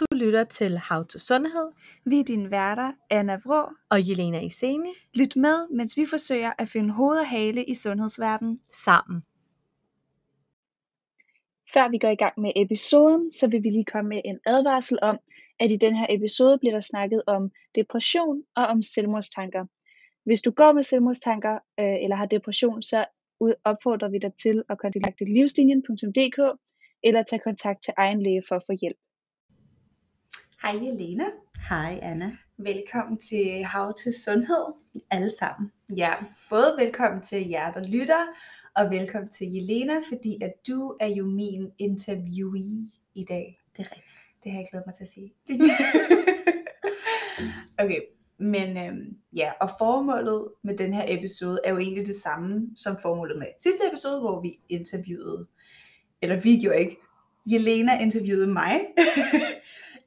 Du lytter til How to Sundhed Vi er dine værter, Anna Vrå. og Jelena Iseni Lyt med, mens vi forsøger at finde hoved og hale i sundhedsverdenen. sammen. Før vi går i gang med episoden, så vil vi lige komme med en advarsel om, at i den her episode bliver der snakket om depression og om selvmordstanker. Hvis du går med selvmordstanker øh, eller har depression, så opfordrer vi dig til at kontakte livslinjen.dk eller tage kontakt til egen læge for at få hjælp. Hej Jelena. Hej Anna. Velkommen til How to Sundhed. Alle sammen. Ja, både velkommen til jer, der lytter, og velkommen til Jelena, fordi at du er jo min interviewee i dag. Det er rigtigt. Det har jeg glædet mig til at sige. okay, men øhm, ja, og formålet med den her episode er jo egentlig det samme som formålet med sidste episode, hvor vi interviewede, eller vi gjorde ikke, Jelena interviewede mig.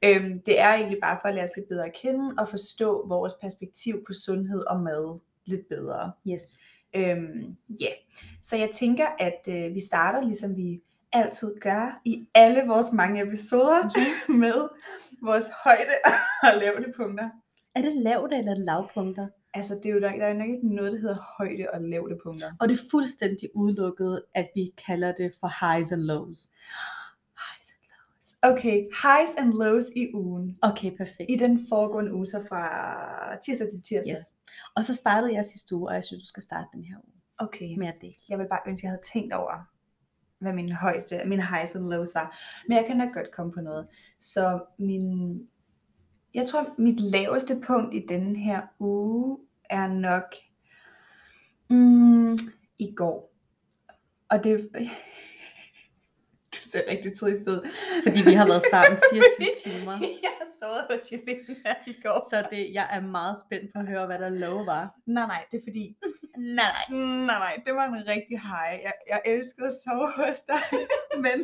øhm, det er egentlig bare for at lade os lidt bedre at kende og forstå vores perspektiv på sundhed og mad lidt bedre. Yes. Øhm, ja, så jeg tænker, at øh, vi starter ligesom vi altid gør i alle vores mange episoder med vores højde og lavdepunkter. Er det lavt eller lavpunkter? Altså, det er jo nok, der er jo nok ikke noget, der hedder højde og lavdepunkter. Og det er fuldstændig udelukket, at vi kalder det for highs and lows. Okay, highs and lows i ugen. Okay, perfekt. I den foregående uge, så fra tirsdag til tirsdag. Yes. Og så startede jeg sidste uge, og jeg synes, du skal starte den her uge Okay. med dele. Jeg vil bare ønske, at jeg havde tænkt over, hvad min højeste, mine highs and lows var. Men jeg kan nok godt komme på noget. Så min, jeg tror, mit laveste punkt i denne her uge er nok mm, i går. Og det, ser rigtig trist ud. Fordi vi har været sammen 24 timer. jeg har sovet hos Jelena i går. Så det, jeg er meget spændt på at høre, hvad der low var. Nej, nej, det er fordi, Nej, nej. nej, nej, det var en rigtig high. Jeg, jeg elskede at sove hos dig, men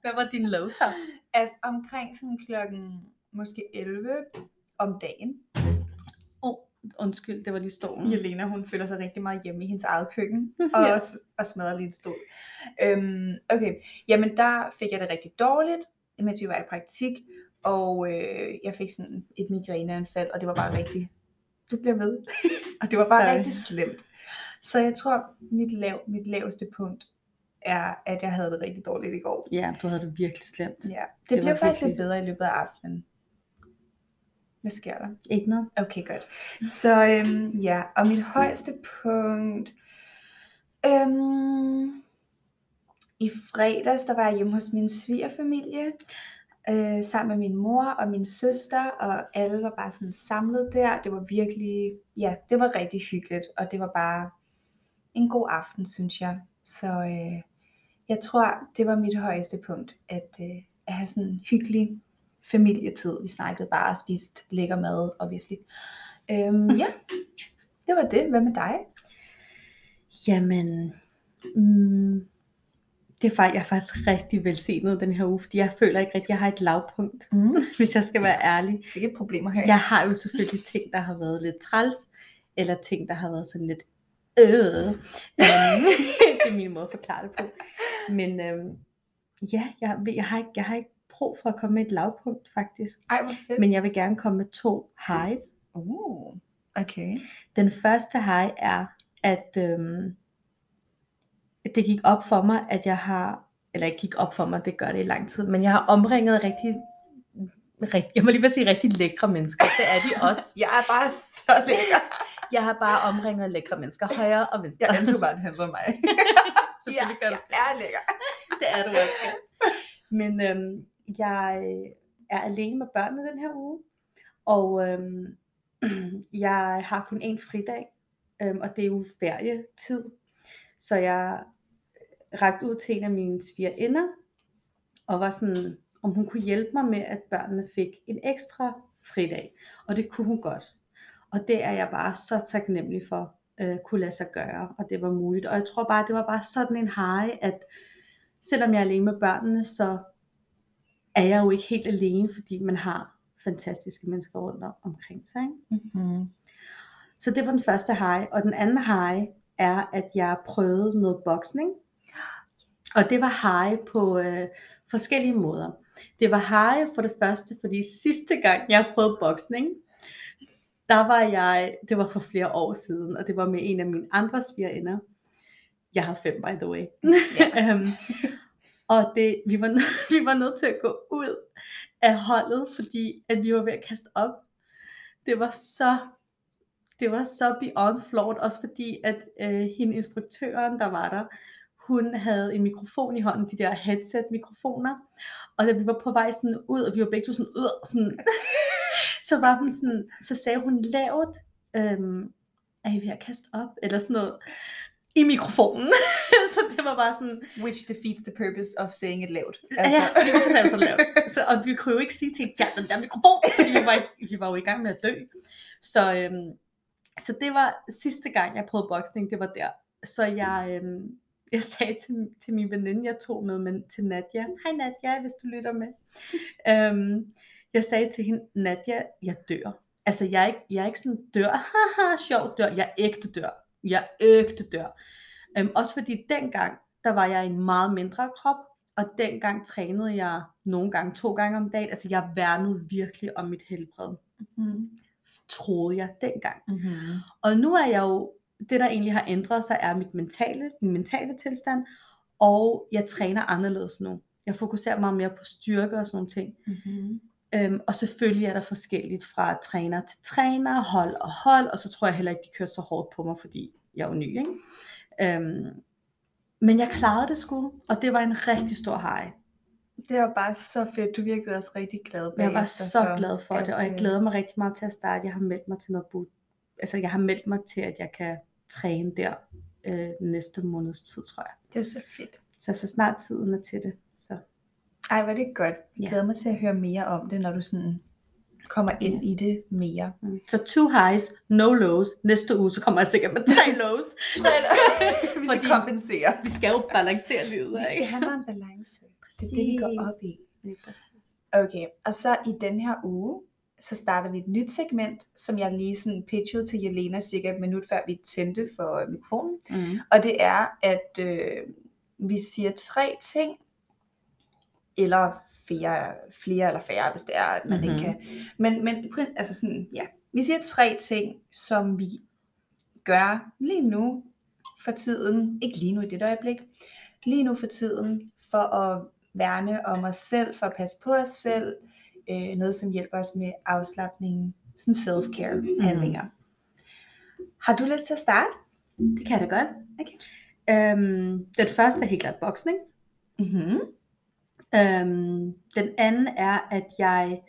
Hvad var din low så? at omkring sådan klokken måske 11 om dagen, undskyld, det var lige stolen. Jelena hun føler sig rigtig meget hjemme i hendes eget køkken, og, Ja. yes. og smadrer lige en stol. Øhm, okay, jamen der fik jeg det rigtig dårligt, mens vi var i praktik, og øh, jeg fik sådan et migræneanfald, og det var bare rigtig, du bliver ved, og det var bare Sorry. rigtig slemt. Så jeg tror, mit, lav, mit laveste punkt er, at jeg havde det rigtig dårligt i går. Ja, du havde det virkelig slemt. Ja, det, Det blev faktisk lidt virkelig- bedre i løbet af aftenen. Hvad sker der? Ikke noget? Okay, godt. Så øhm, ja, og mit højeste punkt... Øhm, I fredags, der var jeg hjemme hos min svigerfamilie, øh, sammen med min mor og min søster, og alle var bare sådan samlet der. Det var virkelig, ja, det var rigtig hyggeligt, og det var bare en god aften, synes jeg. Så øh, jeg tror, det var mit højeste punkt, at, øh, at have sådan en hyggelig familietid. Vi snakkede bare og spiste lækker mad, obviously. Øhm, ja, det var det. Hvad med dig? Jamen, mm, det er faktisk, jeg er faktisk rigtig velsignet den her uge, fordi jeg føler ikke rigtig, at jeg har et lavpunkt, Mm. hvis jeg skal være ærlig. Sikkert problemer her. Jeg har jo selvfølgelig ting, der har været lidt træls, eller ting, der har været sådan lidt øh. Øhm, det er min måde at forklare det på. Men øhm, ja, jeg, jeg, har ikke, jeg har ikke brug for at komme med et lavpunkt, faktisk. Ej, hvor fedt. Men jeg vil gerne komme med to highs. Uh, okay. Den første high er, at øhm, det gik op for mig, at jeg har, eller ikke gik op for mig, det gør det i lang tid, men jeg har omringet rigtig, rigtig jeg må lige bare sige rigtig lækre mennesker. Det er de også. Jeg er bare så lækker. Jeg har bare omringet lækre mennesker, højre og venstre. Jeg antog bare, det handlede om mig. Gør jeg, jeg er lækker. det er du også. ja. Men øhm, jeg øh, er alene med børnene den her uge, og øhm, jeg har kun en fridag, øhm, og det er jo ferietid. Så jeg øh, rakte ud til en af mine svigerinder, og var sådan, om hun kunne hjælpe mig med, at børnene fik en ekstra fridag. Og det kunne hun godt. Og det er jeg bare så taknemmelig for, øh, kunne lade sig gøre, og det var muligt. Og jeg tror bare, det var bare sådan en high, at selvom jeg er alene med børnene, så er jeg jo ikke helt alene, fordi man har fantastiske mennesker rundt om- omkring sig. Ikke? Mm-hmm. Så det var den første high. Og den anden high er, at jeg prøvede noget boksning. Og det var high på øh, forskellige måder. Det var Harry for det første, fordi sidste gang jeg prøvede boksning, der var jeg, det var for flere år siden, og det var med en af mine andre svigerinder. Jeg har fem, by the way. um, og det, vi, var, vi var nødt til at gå ud af holdet, fordi at vi var ved at kaste op. Det var så, det var så beyond flawed, også fordi at øh, hende instruktøren, der var der, hun havde en mikrofon i hånden, de der headset-mikrofoner, og da vi var på vej sådan ud, og vi var begge to sådan, ud, sådan så var hun sådan, så sagde hun lavt, øhm, er I ved at kaste op, eller sådan noget, i mikrofonen. så det var bare sådan, Which defeats the purpose of saying it loud. altså. ja, fordi hvorfor sagde du så lavt? Så, og vi kunne jo ikke sige til ja, den der mikrofon, fordi vi var, vi var jo i gang med at dø. Så, øhm, så det var sidste gang, jeg prøvede boksning, det var der. Så jeg, øhm, jeg sagde til, til min veninde, jeg tog med, men til Nadia, hej Nadia, hvis du lytter med. øhm, jeg sagde til hende, Nadia, jeg dør. Altså, jeg er ikke, jeg er ikke sådan dør, haha, sjov dør, jeg er ægte dør. Jeg ægte dør. Øhm, også fordi dengang, der var jeg en meget mindre krop, og dengang trænede jeg nogle gange, to gange om dagen. Altså, jeg værnede virkelig om mit helbred. Mm-hmm. Troede jeg dengang. Mm-hmm. Og nu er jeg jo, det der egentlig har ændret sig, er mit mentale, min mentale tilstand, og jeg træner anderledes nu. Jeg fokuserer meget mere på styrke og sådan nogle ting. Mm-hmm. Øhm, og selvfølgelig er der forskelligt fra træner til træner, hold og hold, og så tror jeg heller ikke, de kører så hårdt på mig, fordi jeg er jo ny, ikke? Øhm, men jeg klarede det sgu, og det var en rigtig stor hej. Det var bare så fedt. Du virkede også rigtig glad Jeg var bagefter så for, glad for det, og jeg glæder mig rigtig meget til at starte. Jeg har meldt mig til noget boot. Altså, jeg har meldt mig til, at jeg kan træne der øh, næste måneds tid, tror jeg. Det er så fedt. Så så snart tiden er til det. Så Ej, hvor er det godt. Jeg glæder mig til at høre mere om det, når du sådan kommer ind Ja. i det mere. Mm. Så two highs, no lows. Næste uge, så kommer jeg sikkert med tre lows. Vi skal kompensere. Vi skal jo balancere livet, Det ikke? handler om balance. Det er det, vi går op i. Lige præcis. Okay, og så i den her uge, så starter vi et nyt segment, som jeg lige sådan pitchede til Jelena cirka et minut før vi tændte for mikrofonen. Mm. Og det er, at øh, vi siger tre ting, eller flere, flere eller færre, hvis det er, at man mm-hmm. ikke Mhm. kan. Men, men altså sådan, ja. Vi siger tre ting, som vi gør lige nu for tiden, ikke lige nu i det øjeblik, lige nu for tiden, for at værne om os selv, for at passe på os selv, øh, noget som hjælper os med afslappning, sådan self-care handlinger. Har du lyst til at starte? Det kan jeg da godt. Okay. Øhm, den første er helt klart boksning. Mm-hmm. Øhm, den anden er, at jeg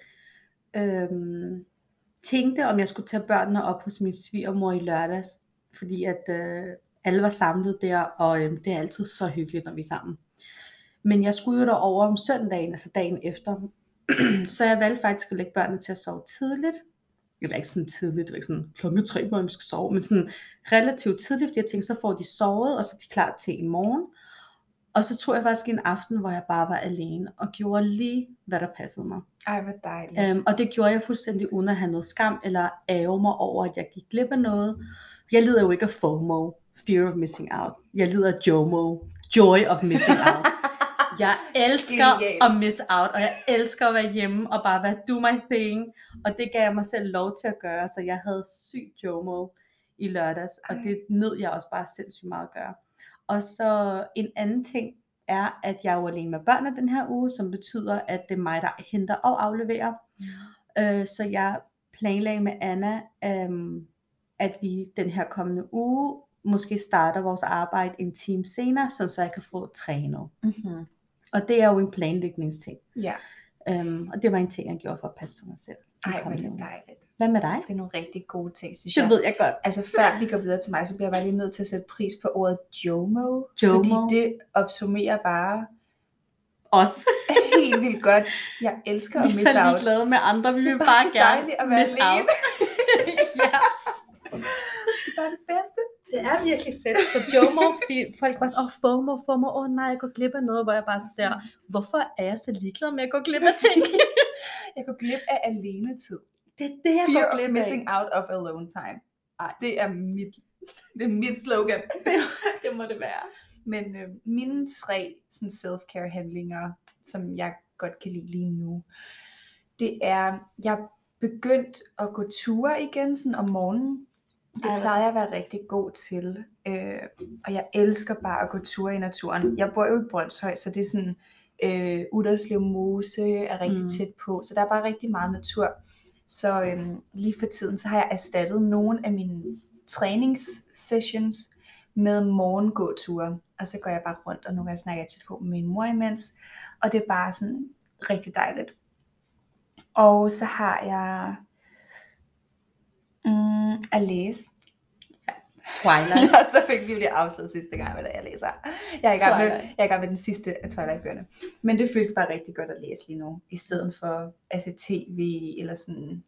øhm, tænkte, om jeg skulle tage børnene op hos min svigermor i lørdags. Fordi at øh, alle var samlet der, og øh, det er altid så hyggeligt, når vi er sammen. Men jeg skulle jo derover om søndagen, altså dagen efter. så jeg valgte faktisk at lægge børnene til at sove tidligt. Eller ikke sådan tidligt, det var ikke sådan klokken tre, hvor de skal sove, men sådan relativt tidligt, fordi jeg tænkte, så får de sovet, og så er de klar til i morgen. Og så tog jeg faktisk en aften, hvor jeg bare var alene, og gjorde lige, hvad der passede mig. Ej, hvor dejligt. Øhm, og det gjorde jeg fuldstændig uden at have noget skam, eller ære mig over, at jeg gik glip af noget. Jeg lider jo ikke af FOMO, Fear of Missing Out. Jeg lider af JOMO, Joy of Missing Out. Jeg elsker at miss out, og jeg elsker at være hjemme og bare være do my thing. Og det gav jeg mig selv lov til at gøre, så jeg havde sygt JOMO i lørdags, og det nød jeg også bare sindssygt meget at gøre. Og så en anden ting er, at jeg er jo alene med børnene den her uge, som betyder, at det er mig, der henter og afleverer. Øh, så jeg planlagde med Anna, øhm, at vi den her kommende uge måske starter vores arbejde en time senere, så, så jeg kan få trænet. Mm-hmm. Og det er jo en planlægningsting. Ja. Øhm, og det var en ting, jeg gjorde for at passe på mig selv. Ej, hvor er det dejligt. Hvad med dig? Det er nogle rigtig gode ting, synes Det jeg. ved jeg godt. Altså før vi går videre til mig, så bliver jeg bare lige nødt til at sætte pris på ordet JOMO. JOMO. Fordi det opsummerer bare Os. helt vildt godt. Jeg elsker Vi at er miss så out. ligeglade med andre. Vi Det er vil bare bare så gerne dejligt at være alene. out. ja. Det er bare det bedste. Det er virkelig fedt. Så JOMO, fordi folk bare sådan, åh, oh, FOMO, FOMO, åh oh, nej, jeg går glip af noget, hvor jeg bare så ser, hvorfor er jeg så ligeglad med at gå glip af ting? Jeg går glip af alene tid. det er det, jeg Fear går of glip af. missing out of alone time. Ej, det er mit, det er mit slogan. Det må det være. Men øh, mine tre sådan self-care handlinger, som jeg godt kan lide lige nu, det er, jeg er begyndt at gå ture igen sådan om morgenen. Det plejede jeg at være rigtig god til. Øh, og jeg elsker bare at gå ture i naturen. Jeg bor jo i Brøndshøj, så det er sådan, øh, Uderslev Mose er rigtig Mm. tæt på, så der er bare rigtig meget natur. Så øhm, lige for tiden, så har jeg erstattet nogle af mine træningssessions med morgengåture. Og så går jeg bare rundt, og nogle gange snakker jeg på med min mor imens. Og det er bare sådan rigtig dejligt. Og så har jeg at læse. Twilight. og så fik vi jo det afslået sidste gang, hvad jeg læser. Jeg er, i gang med, jeg er i gang med den sidste af Twilight-bøgerne. Men det føles bare rigtig godt at læse lige nu, i stedet for at se tv, eller sådan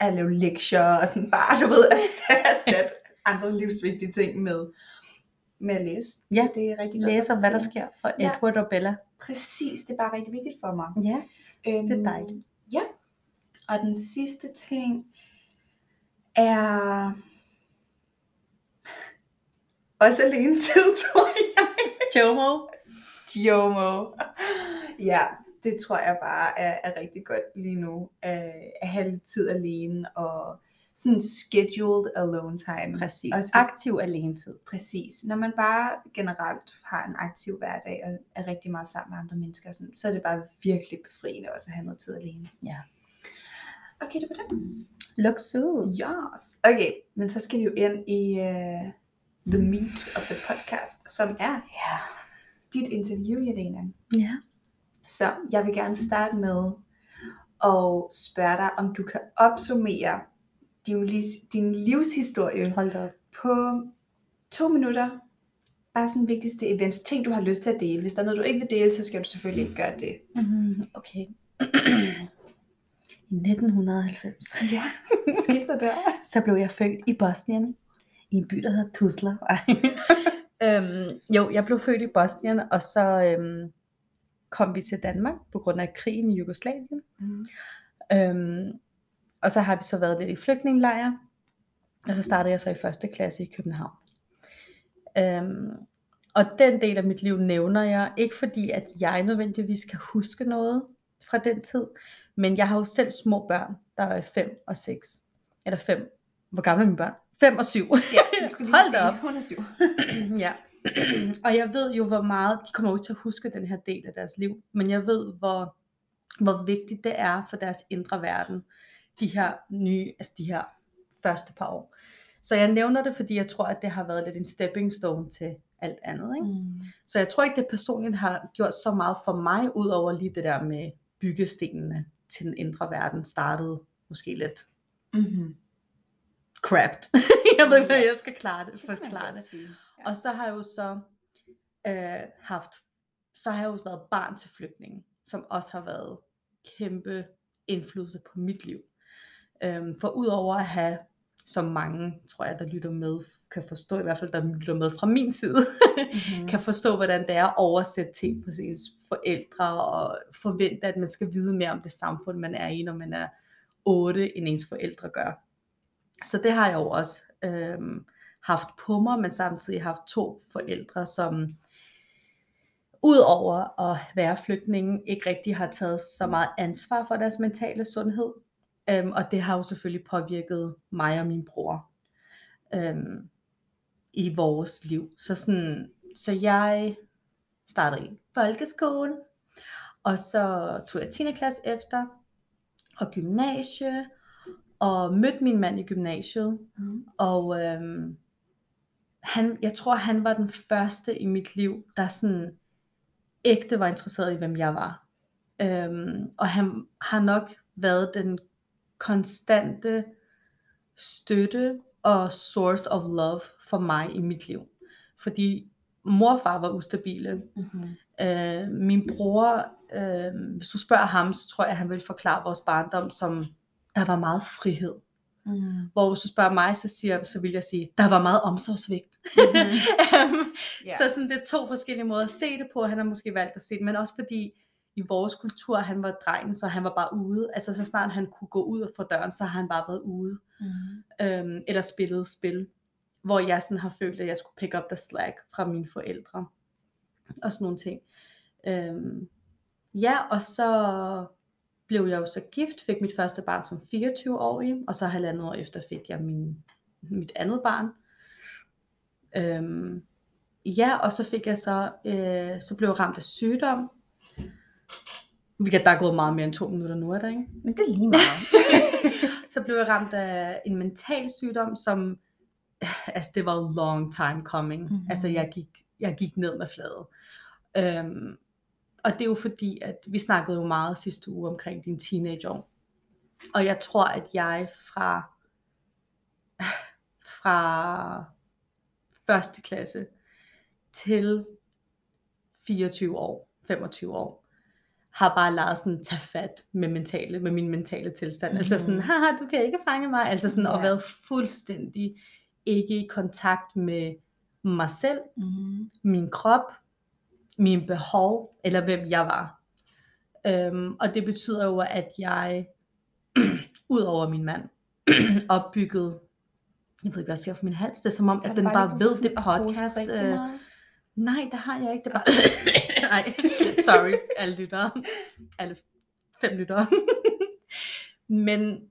at lave lektier, og sådan bare, du ved, at erstatte andre livsvigtige ting med, med at læse. Ja, det er rigtig Læse om, hvad der sker for Ja. Edward og Bella. Præcis, det er bare rigtig vigtigt for mig. Ja, Øhm, det er dejligt. Ja, og den sidste ting er også alene tid, tror jeg. Jomo. Jomo. Ja, det tror jeg bare er, er rigtig godt lige nu. At, at have lidt tid alene og sådan scheduled alone time. Præcis. Også for- Aktiv alenetid. Præcis. Når man bare generelt har en aktiv hverdag og er rigtig meget sammen med andre mennesker, sådan, så er det bare virkelig befriende også at have noget tid alene. Ja. Okay, det var det. Luxus. Yes. Okay, men så skal vi jo ind i uh, the meat of the podcast, som er Ja. dit interview, Jelena. Ja. Så jeg vil gerne starte med at spørge dig, om du kan opsummere din, livs, din livshistorie Hold op. på to minutter. Bare sådan vigtigste events, ting du har lyst til at dele. Hvis der er noget, du ikke vil dele, så skal du selvfølgelig ikke gøre det. Mm, okay. I 1990, Ja, skete der der? så blev jeg født i Bosnien, i en by, der hedder Tuzla. øhm, jo, jeg blev født i Bosnien, og så øhm, kom vi til Danmark på grund af krigen i Jugoslavien. Mm. Øhm, og så har vi så været lidt i flygtningelejre, og så startede jeg så i første klasse i København. Øhm, og den del af mit liv nævner jeg, ikke fordi at jeg nødvendigvis kan huske noget fra den tid, men jeg har jo selv små børn, der er 5 og 6. Eller 5. Hvor gamle er mine børn? 5 og 7. Ja, jeg skulle lige Hold da op. Hun er syv. ja. og jeg ved jo, hvor meget, de kommer jo til at huske den her del af deres liv, men jeg ved, hvor, hvor vigtigt det er for deres indre verden, de her nye, altså de her første par år. Så jeg nævner det, fordi jeg tror, at det har været lidt en stepping stone til alt andet. Ikke? Mm. Så jeg tror ikke, det personligt har gjort så meget for mig, udover lige det der med byggestenene til den indre verden, startede måske lidt Mm-hmm. crapped. jeg ved ikke, hvordan jeg skal klare det, forklare det. Ja. Og så har jeg jo så øh, haft, så har jeg jo været barn til flygtninge, som også har været kæmpe indflydelse på mit liv. Øhm, for udover at have, som mange, tror jeg, der lytter med, kan forstå, i hvert fald der lytter med fra min side, Mhm. kan forstå, hvordan det er at oversætte ting på sine forældre, og forvente, at man skal vide mere om det samfund, man er i, når man er 8, end ens forældre gør. Så det har jeg jo også øhm, haft på mig, men samtidig haft to forældre, som udover at være flygtninge, ikke rigtig har taget så meget ansvar for deres mentale sundhed. Øhm, og det har jo selvfølgelig påvirket mig og min bror øhm, i vores liv. Så, sådan, så jeg startede i folkeskole, og så tog jeg 10. klasse efter, og gymnasie, og mødte min mand i gymnasiet, Mm. og øhm, han, jeg tror, han var den første i mit liv, der sådan ægte var interesseret i, hvem jeg var. Øhm, og han har nok været den konstante støtte og source of love for mig i mit liv. Fordi mor og far var ustabile. Mm-hmm. Øh, min bror, øh, hvis du spørger ham, så tror jeg, han vil forklare vores barndom som, der var meget frihed. Mm. Hvor hvis du spørger mig, så, siger, så vil jeg sige, der var meget omsorgsvigt. Mhm. Øhm, Ja. Så sådan, det er to forskellige måder at se det på. Han har måske valgt at se det, men også fordi i vores kultur, han var drengen, så han var bare ude. Altså så snart han kunne gå ud fra døren, så har han bare været ude. Mm. Øhm, eller spillet spil. Hvor jeg sådan har følt, at jeg skulle pick up the slack fra mine forældre. Og sådan nogle ting. Øhm, ja, og så blev jeg jo så gift, fik mit første barn som 24-årig, og så halvandet år efter fik jeg min, mit andet barn. Øhm, ja, og så fik jeg så, øh, så blev jeg ramt af sygdom. Hvilket der er gået meget mere end to minutter nu, er der ikke? Men det er lige meget. så blev jeg ramt af en mental sygdom, som, altså det var long time coming. Mhm. Mm-hmm. Altså jeg gik, jeg gik ned med fladet. Øhm, og det er jo fordi, at vi snakkede jo meget sidste uge omkring din teenageår. Og jeg tror, at jeg fra, fra første klasse til 24 år, 25 år, har bare lavet sådan tage fat med mentale, med min mentale tilstand. Mm-hmm. Altså sådan, haha, du kan ikke fange mig. Altså sådan, ja. og været fuldstændig ikke i kontakt med mig selv, mm. min krop, mine behov, eller hvem jeg var. Øhm, og det betyder jo, at jeg, ud over min mand, opbyggede, jeg ved ikke, hvad jeg siger for min hals, det er som om, at den bare ved det podcast. Øh, nej, det har jeg ikke, det er bare, nej, sorry, alle lyttere, alle fem lyttere. Men,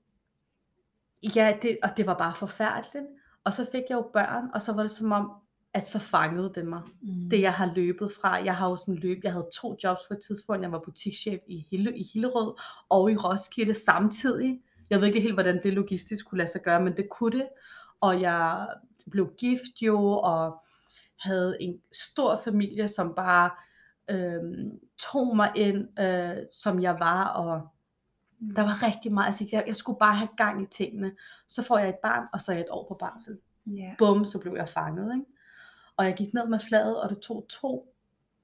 ja, det, og det var bare forfærdeligt. Og så fik jeg jo børn, og så var det som om, at så fangede det mig mm. det jeg har løbet fra. Jeg har jo sådan løbet, jeg havde to jobs på et tidspunkt. Jeg var butikschef i, Hille, i Hillerød og i Roskilde samtidig. Jeg ved ikke helt, hvordan det logistisk kunne lade sig gøre, men det kunne det. Og jeg blev gift jo, og havde en stor familie, som bare øhm, tog mig ind, øh, som jeg var, og der var rigtig meget, altså jeg, jeg skulle bare have gang i tingene. Så får jeg et barn, og så er jeg et år på barsel Ja. bum, så blev jeg fanget. Ikke? Og jeg gik ned med fladet, og det tog to,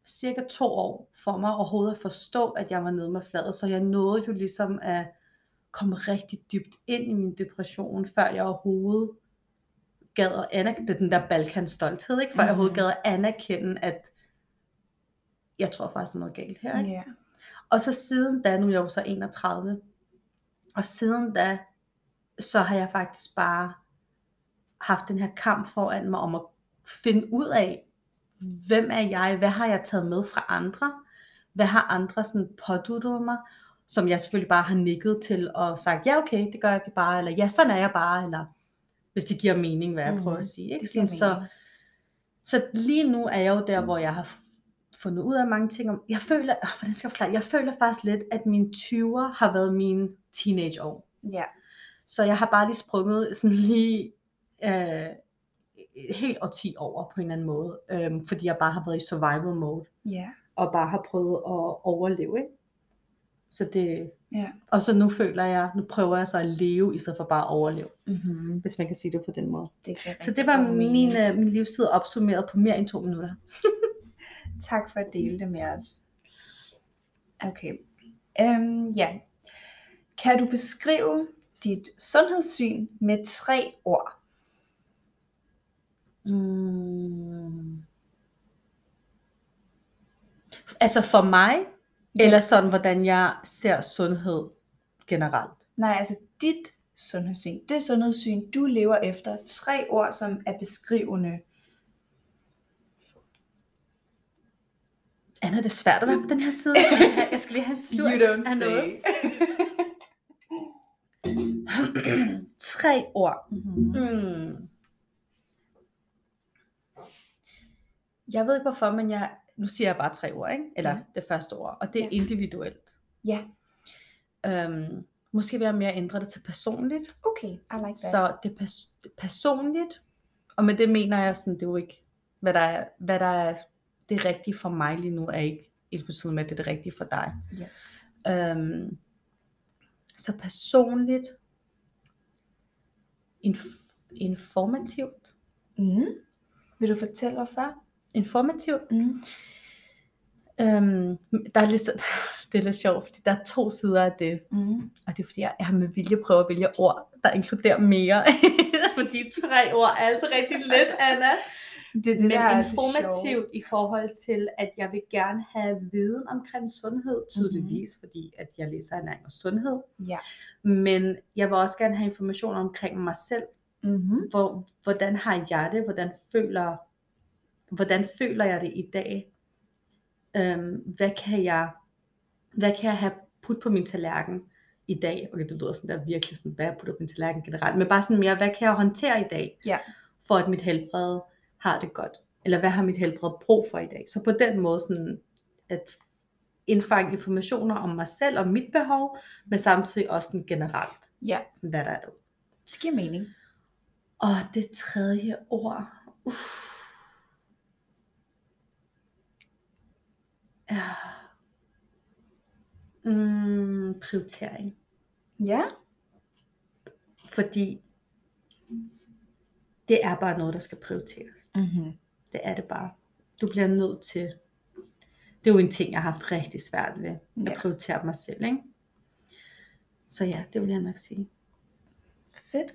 cirka to år for mig overhovedet at forstå, at jeg var nede med fladet. Så jeg nåede jo ligesom at komme rigtig dybt ind i min depression, før jeg overhovedet gad at anerkende, er den der Balkan stolthed, ikke? før jeg overhovedet Mhm. gad at anerkende, at jeg tror faktisk, der er noget galt her. Ikke? Ja. Og så siden da, nu er jeg jo så 31, og siden da, så har jeg faktisk bare haft den her kamp foran mig om at finde ud af, hvem er jeg, hvad har jeg taget med fra andre, hvad har andre sådan påduttet mig, som jeg selvfølgelig bare har nikket til og sagt, ja okay, det gør jeg bare, eller ja, sådan er jeg bare, eller hvis det giver mening, hvad jeg Mhm, prøver at sige. Ikke? Sådan, så, så lige nu er jeg jo der, hvor jeg har fundet ud af mange ting. Om, jeg føler, øh, hvordan skal jeg forklare, jeg føler faktisk lidt, at mine 20'er har været mine teenageår. Ja. Så jeg har bare lige sprunget sådan lige øh, helt årti over på en eller anden måde. Øh, fordi jeg bare har været i survival mode. Ja. Og bare har prøvet at overleve. Ikke? Så det, Ja. og så nu føler jeg, nu prøver jeg så at leve, i stedet for bare at overleve. Mm-hmm. Hvis man kan sige det på den måde. Det Så det var min, øh, min livstid opsummeret på mere end to minutter. Tak for at dele det med os. Okay. Øhm, ja. Kan du beskrive dit sundhedssyn med tre ord? Mm. Altså for mig, eller sådan, hvordan jeg ser sundhed generelt. Nej, altså dit sundhedssyn. Det sundhedssyn, du lever efter. Tre ord, som er beskrivende. Anna, det er svært at være på den her side. Så jeg, skal have, jeg skal lige have en slurk af noget. Tre ord. Mm-hmm. Mm. Jeg ved ikke hvorfor, men jeg, nu siger jeg bare tre ord, ikke? eller Ja. det første ord, og det er Ja. individuelt. Ja. Øhm, måske jeg mere ændre det til personligt, Okay, I like that. så det er pers- er personligt, og med det mener jeg sådan, det er jo ikke, hvad der er, hvad der er det rigtige for mig lige nu, er ikke ens betydende med, at det er det rigtige for dig. Yes. Øhm, så personligt, inf- informativt, Mm. Vil du fortælle hvorfor? informativt. Mm. Øhm, der er lidt, det er lidt sjovt, fordi der er to sider af det, Mm. og det er fordi, jeg, jeg har med vilje prøvet at vælge ord, der inkluderer mere, fordi tre ord er altså rigtig let, Anna. Det er det, Men der er informativt i forhold til, at jeg vil gerne have viden omkring sundhed, tydeligvis, mm-hmm. fordi at jeg læser ernæring og sundhed. Ja. Men jeg vil også gerne have information omkring mig selv. Mm-hmm. Hvor, hvordan har jeg det? Hvordan føler, hvordan føler jeg det i dag? Øhm, hvad kan jeg hvad kan jeg have put på min tallerken i dag? Okay, det lyder sådan der virkelig sådan, hvad jeg putter på min tallerken generelt, men bare sådan mere, hvad kan jeg håndtere i dag, Ja. for at mit helbred har det godt? Eller hvad har mit helbred brug for i dag? Så på den måde sådan, at indfange informationer om mig selv og mit behov, men samtidig også sådan generelt, Ja, sådan, hvad der er derude. det giver mening. Og det tredje ord. Uff. Ja. Mm, prioritering. Ja. Fordi det er bare noget, der skal prioriteres. Mm-hmm. Det er det bare. Du bliver nødt til. Det er jo en ting, jeg har haft rigtig svært ved. At Ja. prioritere mig selv, ikke? Så ja, det vil jeg nok sige. Fedt.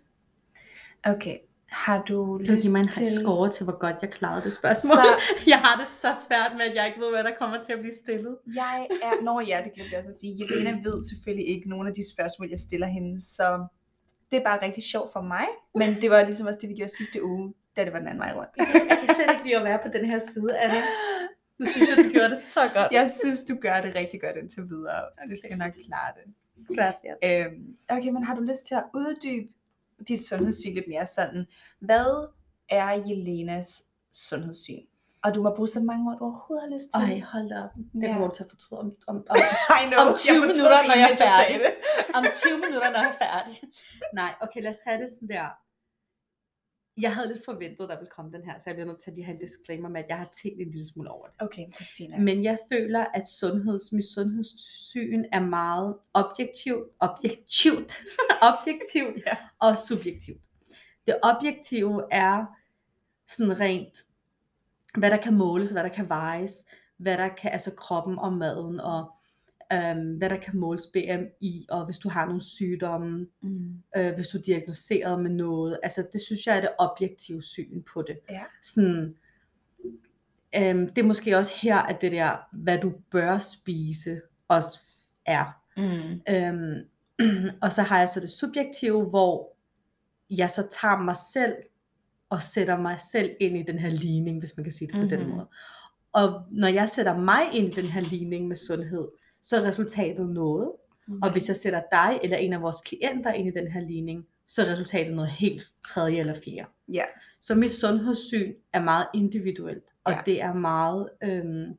Okay. Har du Det lyst en til... score til, hvor godt jeg klarede det spørgsmål. Så- Jeg har det så svært med, at jeg ikke ved, hvad der kommer til at blive stillet. Jeg er, når ja, det glemte jeg også at sige. Jelena ved selvfølgelig ikke nogen af de spørgsmål, jeg stiller hende, så det er bare rigtig sjovt for mig. Men det var ligesom også det, vi gjorde sidste uge, da det var den anden vej rundt. Jeg kan slet ikke lide at være på den her side, Anna. Nu synes jeg, du gjorde det så godt. Jeg synes, du gør det rigtig godt indtil videre, du skal nok klare det. Gracias. Øhm, okay, men har du lyst til at uddybe dit sundhedssyn lidt mere sådan? Hvad er Jelenas sundhedssyn? Og du må bruge så mange ord, du overhovedet har lyst til. Ej, hold da op. Det Ja. kommer du til at fortryde om, om, om, know, om 20 jeg minutter, når jeg er færdig. om 20 minutter, når jeg er færdig. Nej, okay, lad os tage det sådan der. Jeg havde lidt forventet, der ville komme den her, så jeg bliver nødt til at lige have en disclaimer med, at jeg har tænkt en lille smule over det. Okay, det er fint. Men jeg føler, at sundheds, mit sundhedssyn er meget objektivt, objektivt, objektivt Ja. og subjektivt. Det objektive er sådan rent, hvad der kan måles, hvad der kan vejes, hvad der kan, altså kroppen og maden, og øhm, hvad der kan måles BMI, og hvis du har nogle sygdomme, Mm. øh, hvis du er diagnoseret med noget. Altså det synes jeg er det objektive syn på det. Ja. Sådan, øhm, det er måske også her, at det der, hvad du bør spise, også er. Mm. Øhm, og så har jeg så det subjektive, hvor jeg så tager mig selv og sætter mig selv ind i den her ligning, hvis man kan sige det på mm-hmm. den Mhm. måde. Og når jeg sætter mig ind i den her ligning med sundhed, så er resultatet noget. Mm. Og hvis jeg sætter dig eller en af vores klienter ind i den her ligning, så er resultatet noget helt tredje eller fjerde. Ja. Så mit sundhedssyn er meget individuelt, og Ja. ja. det er meget... Øhm,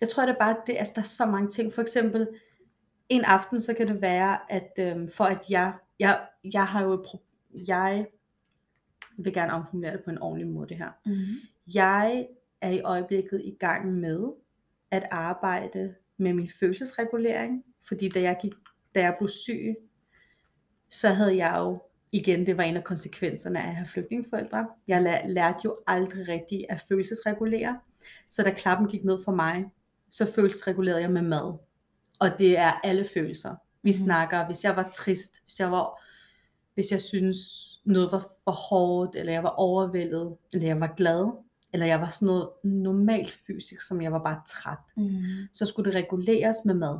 jeg tror det er bare, det, altså, der er så mange ting. For eksempel, en aften, så kan det være, at øhm, for at jeg, jeg, jeg har jo, et pro- jeg vil gerne omformulere det på en ordentlig måde det her. Mm. Jeg er i øjeblikket i gang med at arbejde med min følelsesregulering, fordi da jeg, gik, da jeg blev syg, så havde jeg jo, igen, det var en af konsekvenserne af at have flygtningeforældre, jeg lærte jo aldrig rigtigt at følelsesregulere, så da klappen gik ned for mig, så følelsesregulerede jeg med mad, og det er alle følelser. Vi mm-hmm. snakker, hvis jeg var trist, hvis jeg var, hvis jeg synes noget var for hårdt, eller jeg var overvældet, eller jeg var glad, eller jeg var sådan noget normalt fysisk, som jeg var bare træt, Mm. så skulle det reguleres med mad,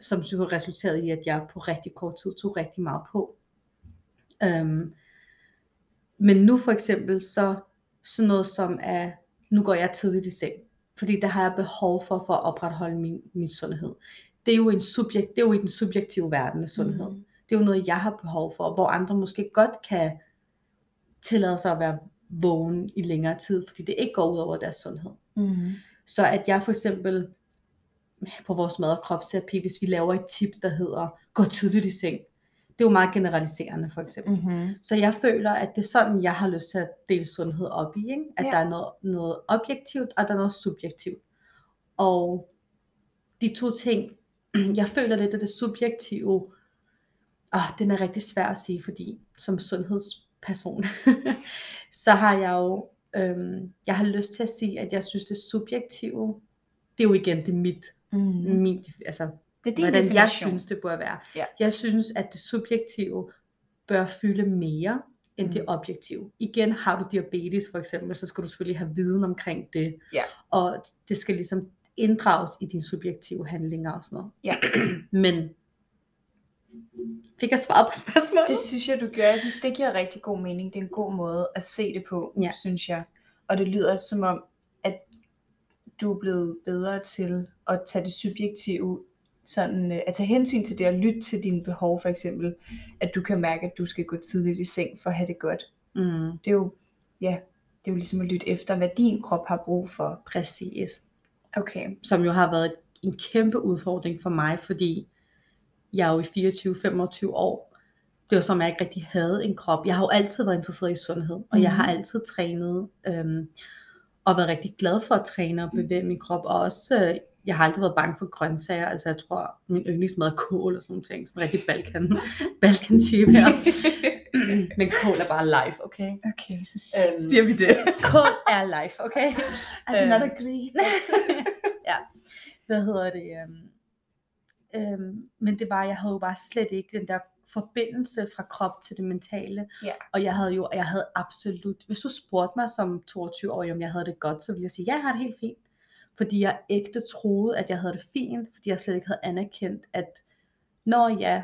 som så resulterede i, at jeg på rigtig kort tid tog rigtig meget på. Øhm, men nu for eksempel, så sådan noget som at, nu går jeg tidligt i seng, fordi der har jeg behov for, for at opretholde min, min sundhed. Det er jo en subjekt, det er jo i den subjektive verden af sundhed. Mm. Det er jo noget, jeg har behov for, hvor andre måske godt kan tillade sig at være vågen i længere tid, fordi det ikke går ud over deres sundhed. Mm. Så at jeg for eksempel på vores mad- og kropsterapi, hvis vi laver et tip, der hedder, gå tidligt i seng. Det er jo meget generaliserende for eksempel. Mm-hmm. Så jeg føler, at det er sådan, jeg har lyst til at dele sundhed op i. Ikke? At ja. der er noget, noget objektivt, og der er noget subjektivt. Og de to ting, jeg føler lidt, at det subjektive, åh, den er rigtig svær at sige, fordi som sundhedsperson, så har jeg jo, øhm, jeg har lyst til at sige, at jeg synes, det subjektive, det er jo igen det mit, Mm. mit altså Det er din hvordan jeg definition. synes, det bør være. Ja. Jeg synes, at det subjektive bør fylde mere end Mm. det objektive. Igen har du diabetes for eksempel, så skal du selvfølgelig have viden omkring det. Ja. Og det skal ligesom inddrages i dine subjektive handlinger og sådan noget. Ja. Men fik jeg svaret på spørgsmålet? Det synes jeg, du gør. Jeg synes, det giver rigtig god mening. Det er en god måde at se det på, Ja. synes jeg. Og det lyder som om, at du er blevet bedre til at tage det subjektive, sådan øh, at tage hensyn til det og lytte til dine behov for eksempel, at du kan mærke, at du skal gå tidligt i seng for at have det godt. Mm. Det er jo, ja, det er jo ligesom at lytte efter, hvad din krop har brug for. Præcis. Okay. Som jo har været en kæmpe udfordring for mig, fordi jeg er jo i 24-25 år. Det var som, jeg ikke rigtig havde en krop. Jeg har jo altid været interesseret i sundhed, og jeg har Mhm. altid trænet, øhm, og været rigtig glad for at træne og bevæge min krop. Og også, øh, jeg har aldrig været bange for grøntsager. Altså jeg tror, min yndlingsmad er kål og sådan nogle ting. Sådan en rigtig Balkan, Balkan-type her. Men kål er bare life, okay? Okay, så Øhm, siger vi det. Kål er life, okay? Do not Øhm, agree. ja. Hvad hedder det? Øhm, øhm, men det var, jeg havde jo bare slet ikke den der forbindelse fra krop til det mentale. Ja. Og jeg havde jo, jeg havde absolut, hvis du spurgte mig som 22-årig, om jeg havde det godt, så ville jeg sige, ja, jeg har det helt fint. Fordi jeg ægte troede, at jeg havde det fint, fordi jeg slet ikke havde anerkendt, at når ja,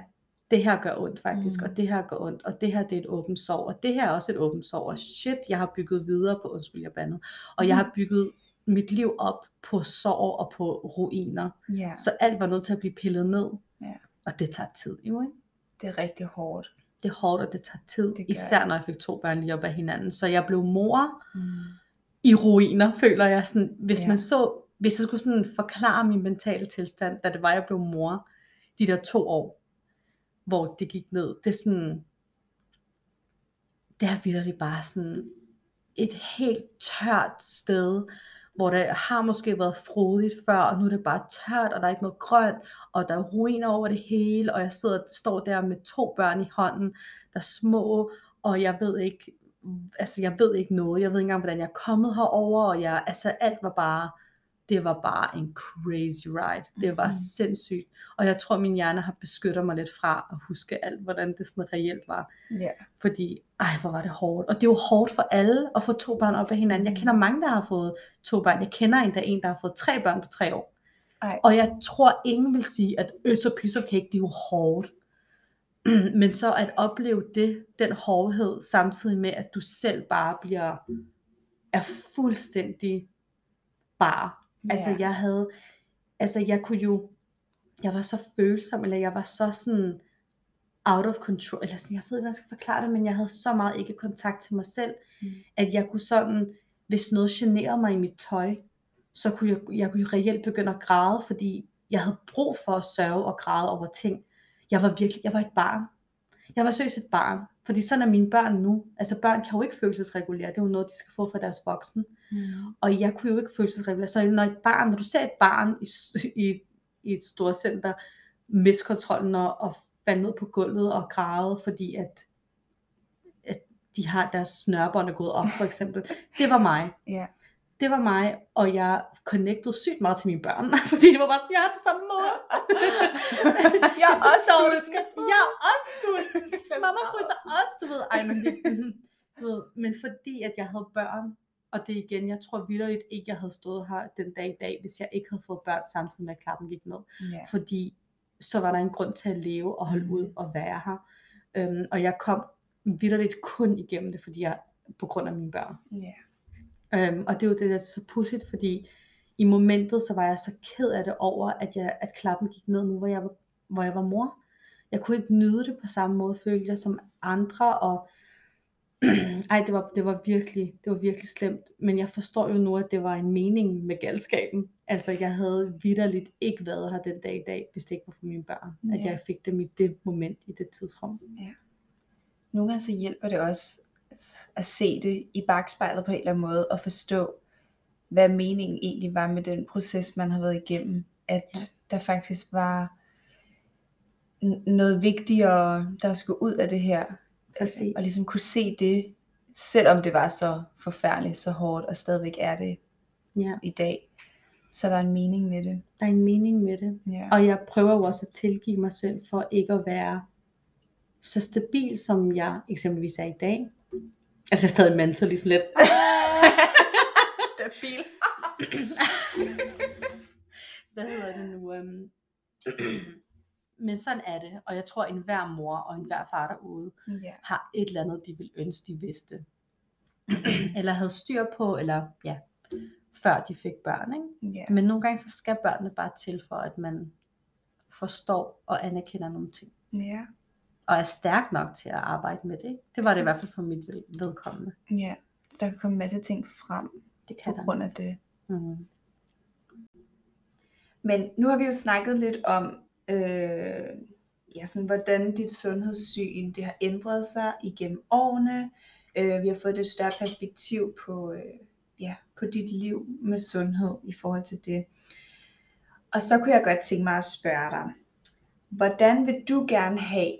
det her gør ondt faktisk, Mm. og det her gør ondt, og det her det er et åbent sår, og det her er også et åbent sår, og shit, jeg har bygget videre på, undskyld jeg bandede, og jeg Mm. har bygget mit liv op på sår og på ruiner. Ja, Så alt var nødt til at blive pillet ned. Ja. Og det tager tid jo, ikke? det er rigtig hårdt. Det er hårdt, og det tager tid. Det især når jeg fik to børn lige op af hinanden. Så jeg blev mor Mm. i ruiner, føler jeg. Sådan, hvis Ja. man så, hvis jeg skulle sådan forklare min mentale tilstand, da det var, jeg blev mor, de der to år, hvor det gik ned, det er sådan, det er virkelig bare sådan et helt tørt sted, hvor der har måske været frodigt før, og nu er det bare tørt, og der er ikke noget grønt, og der er ruiner over det hele, og jeg sidder, står der med to børn i hånden, der er små, og jeg ved ikke, altså jeg ved ikke noget, jeg ved ikke engang, hvordan jeg er kommet herover, og jeg, altså alt var bare, det var bare en crazy ride, det var Mhm. sindssygt, og jeg tror min hjerne har beskyttet mig lidt fra at huske alt, hvordan det sådan reelt var, Ja. fordi, ej, hvor var det hårdt. Og det er jo hårdt for alle at få to børn op af hinanden. Jeg Mm. kender mange, der har fået to børn. Jeg kender endda en, der har fået tre børn på tre år. Ej. Og jeg tror, ingen vil sige, at øs og of cake, det er jo hårdt. Men så at opleve det, den hårdhed, samtidig med, at du selv bare bliver, er fuldstændig Altså jeg havde, altså jeg kunne jo, jeg var så følsom, eller jeg var så sådan out of control, eller sådan, jeg ved ikke, hvordan jeg skal forklare det, men jeg havde så meget ikke kontakt til mig selv, Mm. at jeg kunne sådan, hvis noget generede mig i mit tøj, så kunne jeg, jeg kunne reelt begynde at græde, fordi jeg havde brug for at sørge og græde over ting. Jeg var virkelig, jeg var et barn. Jeg var seriøst et barn, fordi sådan er mine børn nu. Altså børn kan jo ikke følelsesregulere, det er jo noget, de skal få fra deres voksen. Mm. Og jeg kunne jo ikke følelsesregulere. Så når et barn, når du ser et barn i, i, i et stort center, miste kontrollen og, og falde ned på gulvet og græde, fordi at, at de har deres snørbånd er gået op, for eksempel. Det var mig. Ja. Det var mig, og jeg connectede sygt meget til mine børn, fordi det var bare sådan, jeg er på samme måde. Jeg er også sulten. Jeg er også sulten. Mamma fryser også, du ved. Ej, men, det, du ved, men fordi at jeg havde børn, og det igen, jeg tror vildt ikke, jeg havde stået her den dag i dag, hvis jeg ikke havde fået børn samtidig med, at klappen gik ned. Ja. Fordi så var der en grund til at leve og holde ud og være her. Øhm, og jeg kom vildt kun igennem det, fordi jeg, på grund af mine børn. Ja. Øhm, og det er jo det, der er så pudsigt, fordi i momentet, så var jeg så ked af det over, at, jeg, at klappen gik ned nu, hvor jeg, var, hvor jeg var mor. Jeg kunne ikke nyde det på samme måde, følte jeg, som andre, og ej, det var, det var virkelig, det var virkelig slemt, men jeg forstår jo nu, at det var en mening med galskaben. Altså, jeg havde vidderligt ikke været her den dag i dag, hvis det ikke var for mine børn, at Ja. jeg fik dem i det moment, i det tidsrum. Nogle gange så hjælper det også at se det i bagspejlet på en eller anden måde, og forstå, hvad meningen egentlig var med den proces, man har været igennem. At Ja. der faktisk var noget vigtigere, der skulle ud af det her. Præcis. Og ligesom kunne se det, selvom det var så forfærdeligt, så hårdt, og stadigvæk er det Ja, i dag. Så der er en mening med det. der er en mening med det. Ja. Og jeg prøver jo også at tilgive mig selv for ikke at være så stabil, som jeg eksempelvis er i dag. Altså jeg er stadig mentally sådan lidt. Stabil. Hvad hedder det nu? øhm, Men sådan er det. Og jeg tror, at enhver mor og enhver far derude Ja. har et eller andet, de vil ønske, de vidste. eller havde styr på, eller ja, før de fik børn. Ikke? Ja. Men nogle gange så skal børnene bare til for, at man forstår og anerkender nogle ting. Ja. Og er stærk nok til at arbejde med det. Det var det i hvert fald for mit ved- vedkommende. Ja. Så der kan komme en masse ting frem Det på kan der. grund af det. Mm. Men nu har vi jo snakket lidt om, øh, ja, sådan, hvordan dit sundhedssyn det har ændret sig igennem årene. Øh, vi har fået et større perspektiv på, øh, ja, på dit liv med sundhed i forhold til det. Og så kunne jeg godt tænke mig at spørge dig, hvordan vil du gerne have,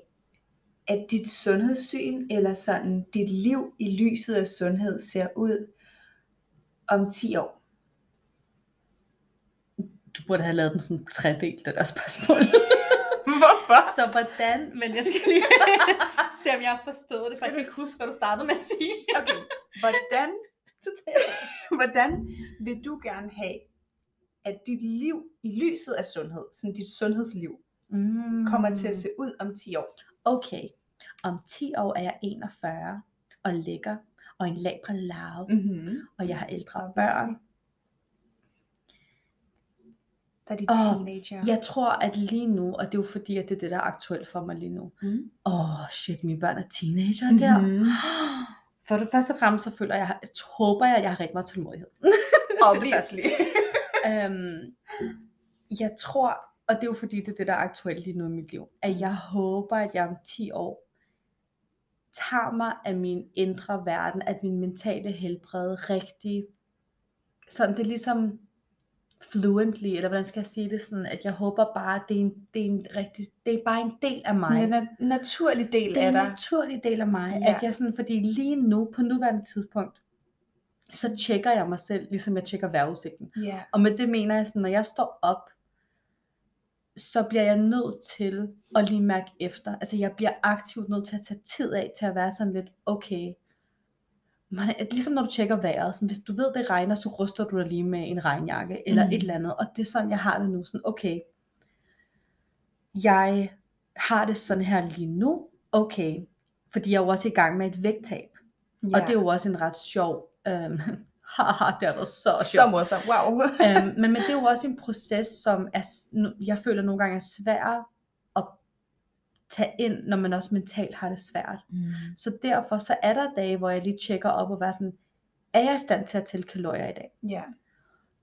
at dit sundhedssyn eller sådan dit liv i lyset af sundhed ser ud om 10 år? Du burde have lavet den sådan tredelt, det der spørgsmål. Hvorfor? så hvordan, men jeg skal lige se, om jeg har forstået det, for jeg kan ikke huske, hvad du startede med at sige. Okay, hvordan, hvordan vil du gerne have, at dit liv i lyset af sundhed, sådan dit sundhedsliv, Mm. kommer til at se ud om 10 år? Okay, om 10 år er jeg 41 og lækker og en labre larve, Mm-hmm. og jeg har ældre børn. Der er de teenager. Jeg tror, at lige nu, og det er jo fordi, at det er det, der er aktuelt for mig lige nu. Mm. Åh, oh, shit, mine børn er teenager der. Mhm. For det første og fremmest, så føler jeg, jeg håber jeg, at jeg har rigtig meget tålmodighed. Obviously. øhm, jeg tror, og det er jo fordi, det er det, der er aktuelt lige nu i mit liv, at jeg håber, at jeg om 10 år tager mig af min indre verden, at min mentale helbred rigtig, sådan det er ligesom fluently, eller hvordan skal jeg sige det, sådan, at jeg håber bare, at det er en, det er en rigtig, det er bare en del af mig. Sådan en nat- naturlig del det er af en dig. naturlig del af mig, Ja. at jeg sådan, fordi lige nu, på nuværende tidspunkt, så tjekker jeg mig selv, ligesom jeg tjekker vejrudsigten. Ja. Og med det mener jeg sådan, når jeg står op, så bliver jeg nødt til at lige mærke efter. Altså jeg bliver aktivt nødt til at tage tid af til at være sådan lidt, okay, man, ligesom når du tjekker vejret, sådan, hvis du ved det regner, så ruster du dig lige med en regnjakke, eller Mhm. et eller andet. Og det er sådan, jeg har det nu, sådan, okay, jeg har det sådan her lige nu, okay, fordi jeg er jo også i gang med et vægttab. ja. Og det er jo også en ret sjov, øhm, haha, det er da så sjovt. så morsomt. Wow. øhm, men, men det er jo også en proces, som er, jeg føler nogle gange er svær at tage ind, når man også mentalt har det svært. Mm. Så derfor så er der dage, hvor jeg lige tjekker op og være sådan, er jeg i stand til at tælle kalorier i dag? Ja.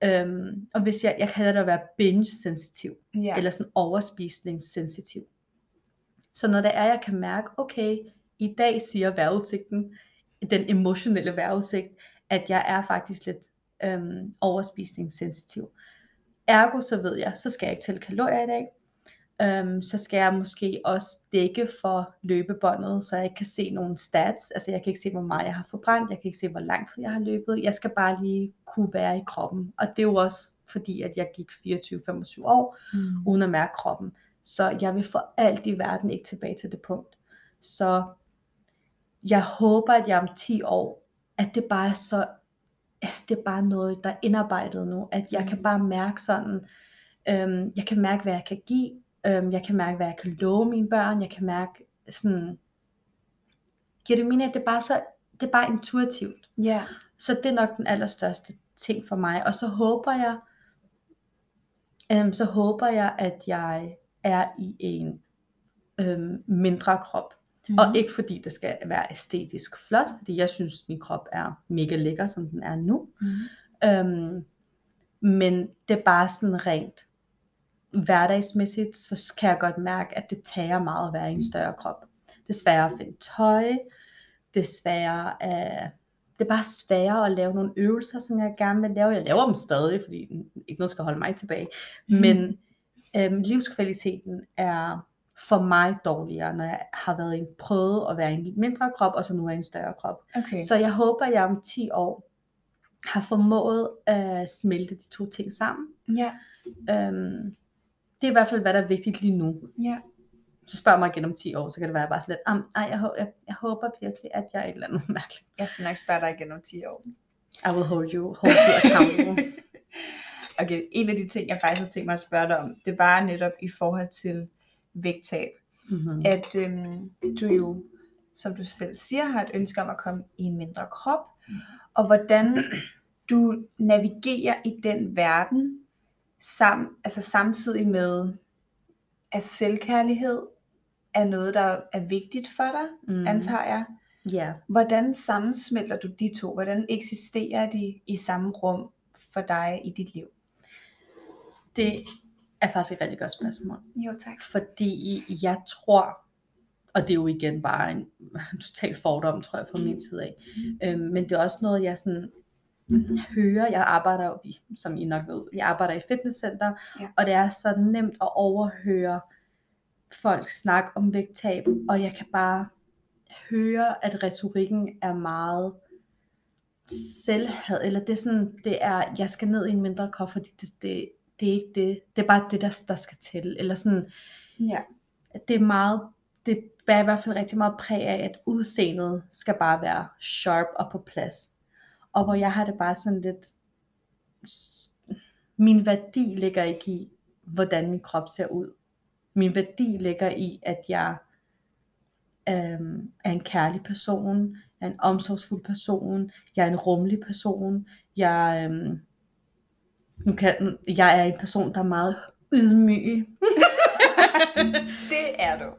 Øhm, og hvis jeg, jeg kalder det at være binge-sensitiv, Ja. eller sådan overspisningssensitiv. Så når det er, jeg kan mærke, okay, i dag siger vejrudsigten, den emotionelle vejrudsigt, at jeg er faktisk lidt øhm, overspisningssensitiv. Ergo så ved jeg, så skal jeg ikke tælle kalorier i dag. Øhm, så skal jeg måske også dække for løbebåndet, så jeg ikke kan se nogle stats. Altså jeg kan ikke se, hvor meget jeg har forbrændt. Jeg kan ikke se, hvor lang tid jeg har løbet. Jeg skal bare lige kunne være i kroppen. Og det er jo også fordi, at jeg gik 24-25 år, Mm. uden at mærke kroppen. Så jeg vil for alt i verden ikke tilbage til det punkt. Så jeg håber, at jeg om 10 år, at det bare er så, altså det er bare noget, der er indarbejdet nu, at jeg kan Mm. bare mærke sådan, øhm, jeg kan mærke, hvad jeg kan give, øhm, jeg kan mærke, hvad jeg kan love mine børn, jeg kan mærke sådan, giver det mening, at det er bare så, det er bare intuitivt. Ja. Så det er nok den allerstørste ting for mig. Og så håber jeg, øhm, så håber jeg, at jeg er i en øhm, mindre krop. Mm. Og ikke fordi det skal være æstetisk flot, fordi jeg synes, min krop er mega lækker, som den er nu. Mm. Øhm, men det er bare sådan rent hverdagsmæssigt, så kan jeg godt mærke, at det tager meget at være i en større krop. Det er sværere at finde tøj, det er sværere at, det er bare sværere at lave nogle øvelser, som jeg gerne vil lave. Jeg laver dem stadig, fordi ikke noget skal holde mig tilbage. Men øhm, livskvaliteten er for mig dårligere, når jeg har været i en prøvet at være en lidt mindre krop, og så nu er en større krop. Okay. Så jeg håber, at jeg om 10 år har formået at smelte de to ting sammen. Ja. Øhm, det er i hvert fald, hvad der er vigtigt lige nu. Ja. Så spørg mig igen om 10 år, så kan det være bare sådan lidt, "Am, ej, jeg, jeg, jeg håber virkelig, at jeg er et eller andet mærkeligt. Jeg skal nok spørge dig igen om 10 år. I will hold you, hold you accountable. okay, en af de ting, jeg faktisk har tænkt mig at spørge dig om, det var netop i forhold til vægttab. mm-hmm. At øhm, du jo, som du selv siger, har et ønske om at komme i en mindre krop. Og hvordan du navigerer i den verden, sam, altså samtidig med, at selvkærlighed er noget, der er vigtigt for dig, Mm. mm. antager jeg. Ja. Hvordan sammensmelter du de to? Hvordan eksisterer de i samme rum for dig i dit liv? Det er faktisk et rigtig godt spørgsmål. Jo, tak. Fordi jeg tror, og det er jo igen bare en total fordom, tror jeg, fra min side af. Øhm, men det er også noget, jeg sådan hører. Jeg arbejder jo, i, som I nok ved, jeg arbejder i fitnesscenter, Ja. og det er så nemt at overhøre folk snakke om vægttab, og jeg kan bare høre, at retorikken er meget selvhad, eller det er sådan, det er, jeg skal ned i en mindre krop, fordi det, det, det er ikke det, det er bare det, der, der skal til, eller sådan, Ja. det er meget, det bærer i hvert fald rigtig meget præg af, at udseendet skal bare være sharp og på plads. Og hvor jeg har det bare sådan lidt, min værdi ligger ikke i, hvordan min krop ser ud. Min værdi ligger i, at jeg øhm, er en kærlig person, er en omsorgsfuld person, jeg er en rummelig person, jeg, øhm, nu kan, jeg er en person, der er meget ydmyg. Det er du.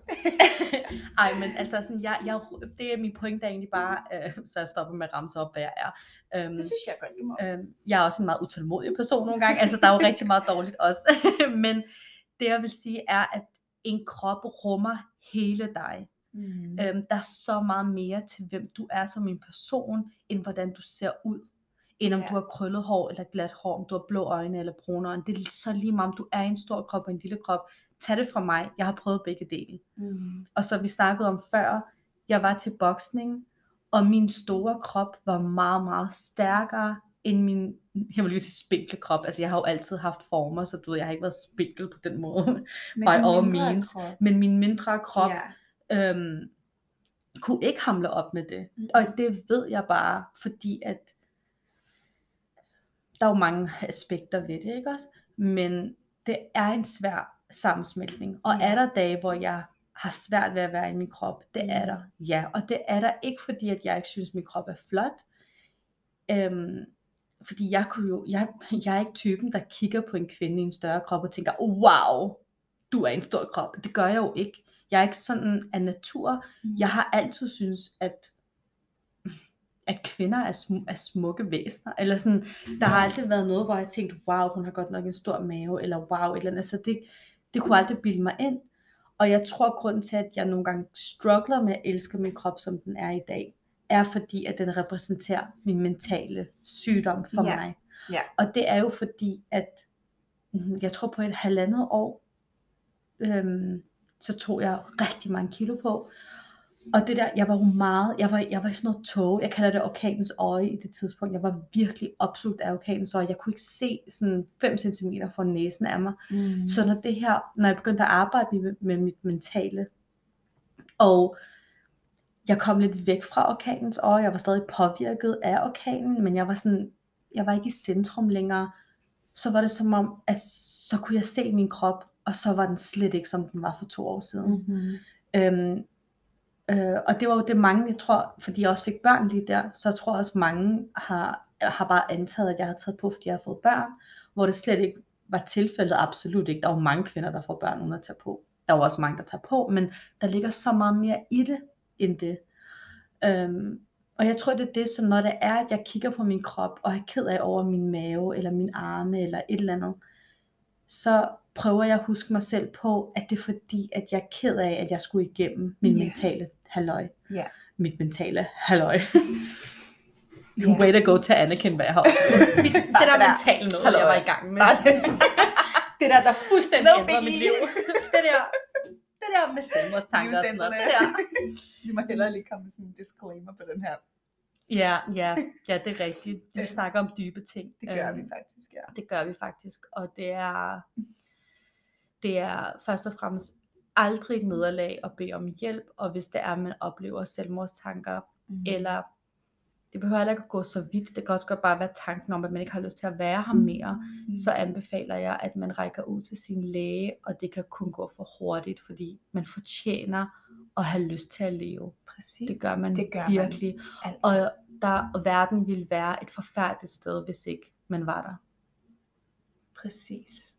Ej, men altså sådan, jeg, jeg, det er min pointe er egentlig bare, øh, så jeg stopper med at ramse op, hvad jeg er. Øhm, Det synes jeg godt, du må. øhm, jeg er også en meget utålmodig person nogle gange, altså der er jo rigtig meget dårligt også. men det jeg vil sige er, at en krop rummer hele dig. Mm. Øhm, der er så meget mere til, hvem du er som en person, end hvordan du ser ud. End om Ja. du har krøllet hår eller glat hår, om du har blå øjne eller brune øjne. Det er så lige meget, om du er en stor krop og en lille krop. Tag det fra mig. Jeg har prøvet begge dele. Mm. Og så vi snakkede om før, jeg var til boksning, og min store krop var meget, meget stærkere end min, jeg vil lige sige spinkle krop. Altså jeg har jo altid haft former, så du ved, jeg har ikke været spinkel på den måde. Men By all means. krop. Men min mindre krop Ja. øhm, kunne ikke hamle op med det. Mhm. Og det ved jeg bare, fordi at der er jo mange aspekter ved det, ikke også? Men det er en svær sammensmeltning. Og er der dage, hvor jeg har svært ved at være i min krop? Det er Mhm. der, ja. Og det er der ikke, fordi at jeg ikke synes, min krop er flot. Øhm, fordi jeg kunne jo, jeg, jeg er ikke typen, der kigger på en kvinde i en større krop og tænker, wow, du er en stor krop. Det gør jeg jo ikke. Jeg er ikke sådan af natur. Mm. Jeg har altid synes, at at kvinder er, sm- er smukke væsener. Eller sådan, der har aldrig været noget, hvor jeg tænkte, wow, hun har godt nok en stor mave, eller wow, et eller andet. Altså det, det kunne aldrig bilde mig ind. Og jeg tror, grunden til, at jeg nogle gange struggler med at elske min krop, som den er i dag, er fordi, at den repræsenterer min mentale sygdom for Ja. mig. Ja. Og det er jo fordi, at mm, jeg tror på et halvandet år, øhm, så tog jeg rigtig mange kilo på. Og det der, jeg var jo meget, jeg var, jeg var i sådan noget tog, jeg kalder det orkanens øje i det tidspunkt, jeg var virkelig opslugt af orkanens øje, jeg kunne ikke se sådan 5 cm fra næsen af mig, Mm. så når det her, når jeg begyndte at arbejde med, med mit mentale, og jeg kom lidt væk fra orkanens øje, jeg var stadig påvirket af orkanen, men jeg var sådan, jeg var ikke i centrum længere, så var det som om, at så kunne jeg se min krop, og så var den slet ikke, som den var for to år siden. Mm-hmm. Øhm, øh, og det var jo det mange, jeg tror, fordi jeg også fik børn lige der, så jeg tror også mange har, har bare antaget, at jeg har taget på, fordi jeg har fået børn, hvor det slet ikke var tilfældet, absolut ikke. Der er jo mange kvinder, der får børn uden at tage på. Der er jo også mange, der tager på, men der ligger så meget mere i det, end det. Øhm, og jeg tror, det er det, så når det er, at jeg kigger på min krop, og er ked af over min mave, eller min arme, eller et eller andet, så prøver jeg at huske mig selv på, at det er fordi, at jeg er ked af, at jeg skulle igennem min Ja. mentale halløj. Ja. Mit mentale halløj. Ja. Way to go til Anakin, hvad jeg har oplevet. det der der. mentale noget, Halløj. jeg var i gang med. Det. det der, der fuldstændig No ændrede mit liv. det der, det der med selvmordstanker og sådan noget. Det der. Vi må hellere lige komme med sådan en disclaimer på den her. Ja, ja, ja, det er rigtigt. Vi Ja. snakker om dybe ting. Det gør Øhm, vi faktisk, ja. Det gør vi faktisk, og det er, det er først og fremmest aldrig et nederlag at bede om hjælp, og hvis det er, at man oplever selvmordstanker, Mm. eller det behøver heller ikke at gå så vidt, det kan også godt bare være tanken om, at man ikke har lyst til at være her mere, Mm. så anbefaler jeg, at man rækker ud til sin læge, og det kan kun gå for hurtigt, fordi man fortjener at have lyst til at leve. Præcis. Det gør man det gør virkelig. Man. Altså. Og der verden ville være et forfærdeligt sted, hvis ikke man var der. Præcis.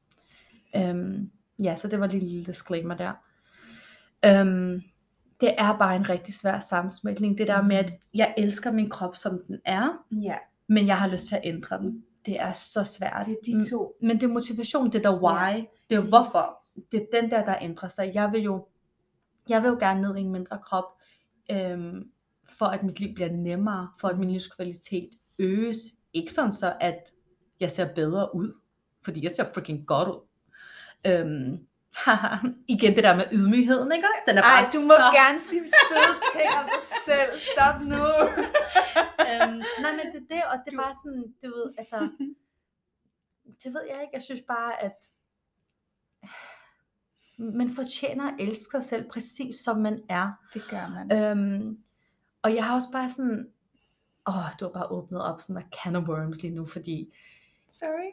Øhm, ja, så det var lige en lille disclaimer der. Øhm, det er bare en rigtig svær sammensmeltning. Det der med, at jeg elsker min krop, som den er, Ja, men jeg har lyst til at ændre den. Det er så svært. det er de to. Men det er motivation, det er der why. Ja, det er hvorfor. Det er den der, der ændrer sig. Jeg vil jo, jeg vil jo gerne ned i en mindre krop, øhm, for at mit liv bliver nemmere, for at min livskvalitet øges. Ikke sådan så, at jeg ser bedre ud, fordi jeg ser freaking godt ud. Øhm, igen det der med ydmygheden, ikke også? Den er bare Ej, du må så... gerne sige søde ting om dig selv. Stop nu. øhm, nej, men det er det, og det er bare sådan, du ved, altså, det ved jeg ikke, jeg synes bare, at man fortjener at elske sig selv præcis som man er. Det gør man. Øhm, og jeg har også bare sådan, åh, du har bare åbnet op sådan en can of worms lige nu, fordi Sorry.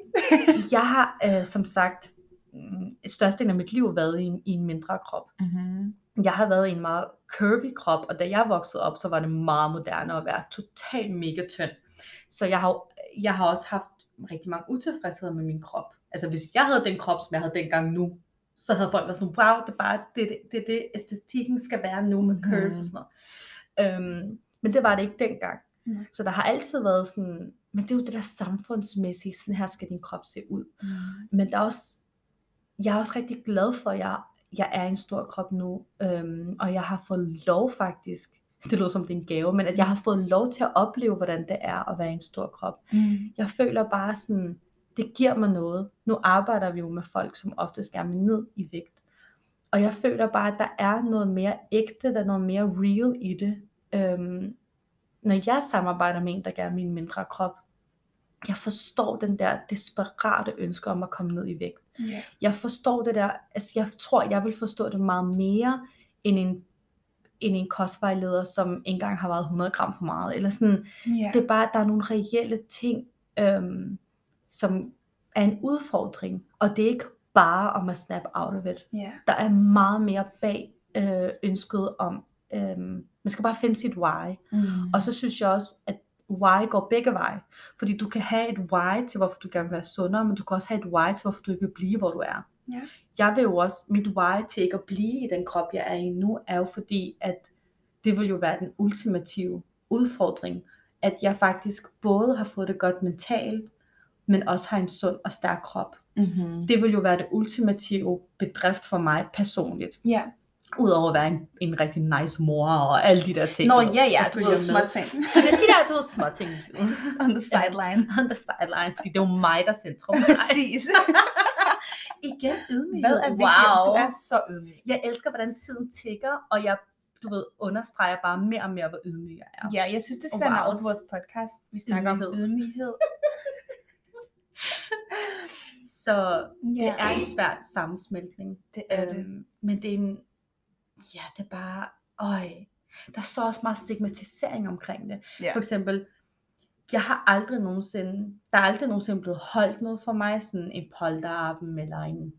jeg har, øh, som sagt, størstedelen af mit liv været i en, i en mindre krop. Mm-hmm. Jeg har været i en meget curvy krop, og da jeg voksede op, så var det meget moderne at være totalt mega tynd. Så jeg har, jeg har også haft rigtig mange utilfredsheder med min krop. Altså hvis jeg havde den krop, som jeg havde dengang nu, så havde folk været sådan, wow, det er bare det, det, det, det æstetikken skal være nu med curves og sådan noget. Øhm, men det var det ikke dengang. Nej. Så der har altid været sådan, men det er jo det der samfundsmæssige, sådan her skal din krop se ud. Mm. Men der er også, jeg er også rigtig glad for, at jeg, jeg er en stor krop nu, øhm, og jeg har fået lov faktisk, det lyder som det er en gave, men at jeg har fået lov til at opleve, hvordan det er at være en stor krop. Mm. Jeg føler bare sådan, det giver mig noget. Nu arbejder vi jo med folk, som gerne vil ned i vægt. Og jeg føler bare, at der er noget mere ægte, der er noget mere real i det. Øhm, når jeg samarbejder med en, der gerne vil en mindre krop, jeg forstår den der desperate ønske om at komme ned i vægt. Ja. Jeg forstår det der, altså jeg tror, jeg vil forstå det meget mere, end en, end en kostvejleder, som engang har vejet 100 gram for meget. Eller sådan, Ja. det er bare, at der er nogle reelle ting, øhm, som er en udfordring. Og det er ikke bare om at snap out of it. ja. Der er meget mere bag øh, ønsket om, øhm, man skal bare finde sit why. Mm. Og så synes jeg også, at why går begge veje. Fordi du kan have et why til, hvorfor du gerne vil være sundere, men du kan også have et why til, hvorfor du ikke vil blive, hvor du er. Ja. Jeg vil jo også, mit why til ikke at blive i den krop, jeg er i nu, er jo fordi, at det vil jo være den ultimative udfordring, at jeg faktisk både har fået det godt mentalt, men også har en sund og stærk krop. Mm-hmm. Det vil jo være det ultimative bedrift for mig personligt. Ja. Udover at være en, en rigtig nice mor og alle de der ting. Nå ja, ja, du ved små ting. De der, du ved, små ting. On the sideline. On the sideline, fordi det er jo mig, der er centrum. Præcis. Igen ydmyghed. Hvad er vigtigt? wow. Du er så ydmyg. Jeg elsker, hvordan tiden tigger, og jeg, du ved, understreger bare mere og mere, hvor ydmyg jeg er. Ja, jeg synes, det skal Wow. være navnet vores podcast. Vi snakker om Ydmyghed. ydmyghed. Så det Ja, er en svær sammensmeltning. det er det. Øhm, men det er en, ja, det er bare, øj, der er så også meget stigmatisering omkring det. Ja. For eksempel, jeg har aldrig nogensinde, der er aldrig nogensinde blevet holdt noget for mig, sådan en polterappen eller en,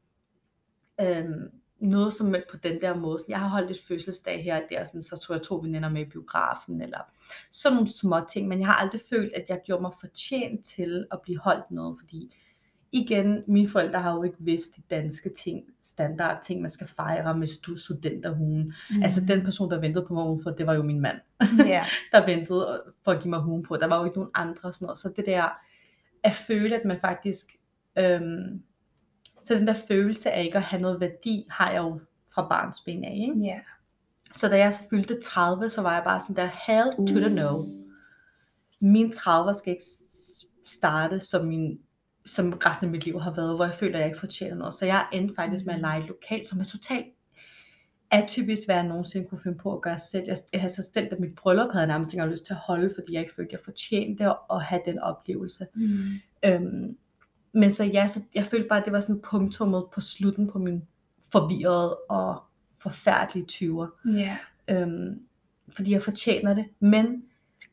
øhm, noget som på den der måde. Jeg har holdt et fødselsdag her og der, sådan, så tror jeg to veninder med i biografen, eller sådan nogle små ting, men jeg har aldrig følt, at jeg gjorde mig fortjent til at blive holdt noget, fordi igen, mine forældre har jo ikke vidst de danske ting, standard ting, man skal fejre med stu- studenterhuen. Mm. Altså den person, der ventede på mig udenfor, det var jo min mand Ja. der ventede for at give mig huen på. Der var jo ikke nogen andre og sådan noget. Så det der at føle, at man faktisk... Øhm, så den der følelse af ikke at have noget værdi, har jeg jo fra barns ben af. Ikke? Ja. Så da jeg fyldte 30, så var jeg bare sådan der, hell to the no. Min 30 skal ikke starte som min som resten af mit liv har været, hvor jeg føler, at jeg ikke fortjener noget. Så jeg endte faktisk med at lege et lokal, som er totalt atypisk, hvad jeg nogensinde kunne finde på at gøre selv. Jeg, jeg havde så stillet, at mit bryllup havde nærmest ikke lyst til at holde, fordi jeg ikke følte, at jeg fortjente at, at have den oplevelse. Mm. Øhm, men så ja, så jeg følte bare, at det var sådan punktummet på slutten på min forvirrede og forfærdelige 20'er. Ja, Øhm, fordi jeg fortjener det. Men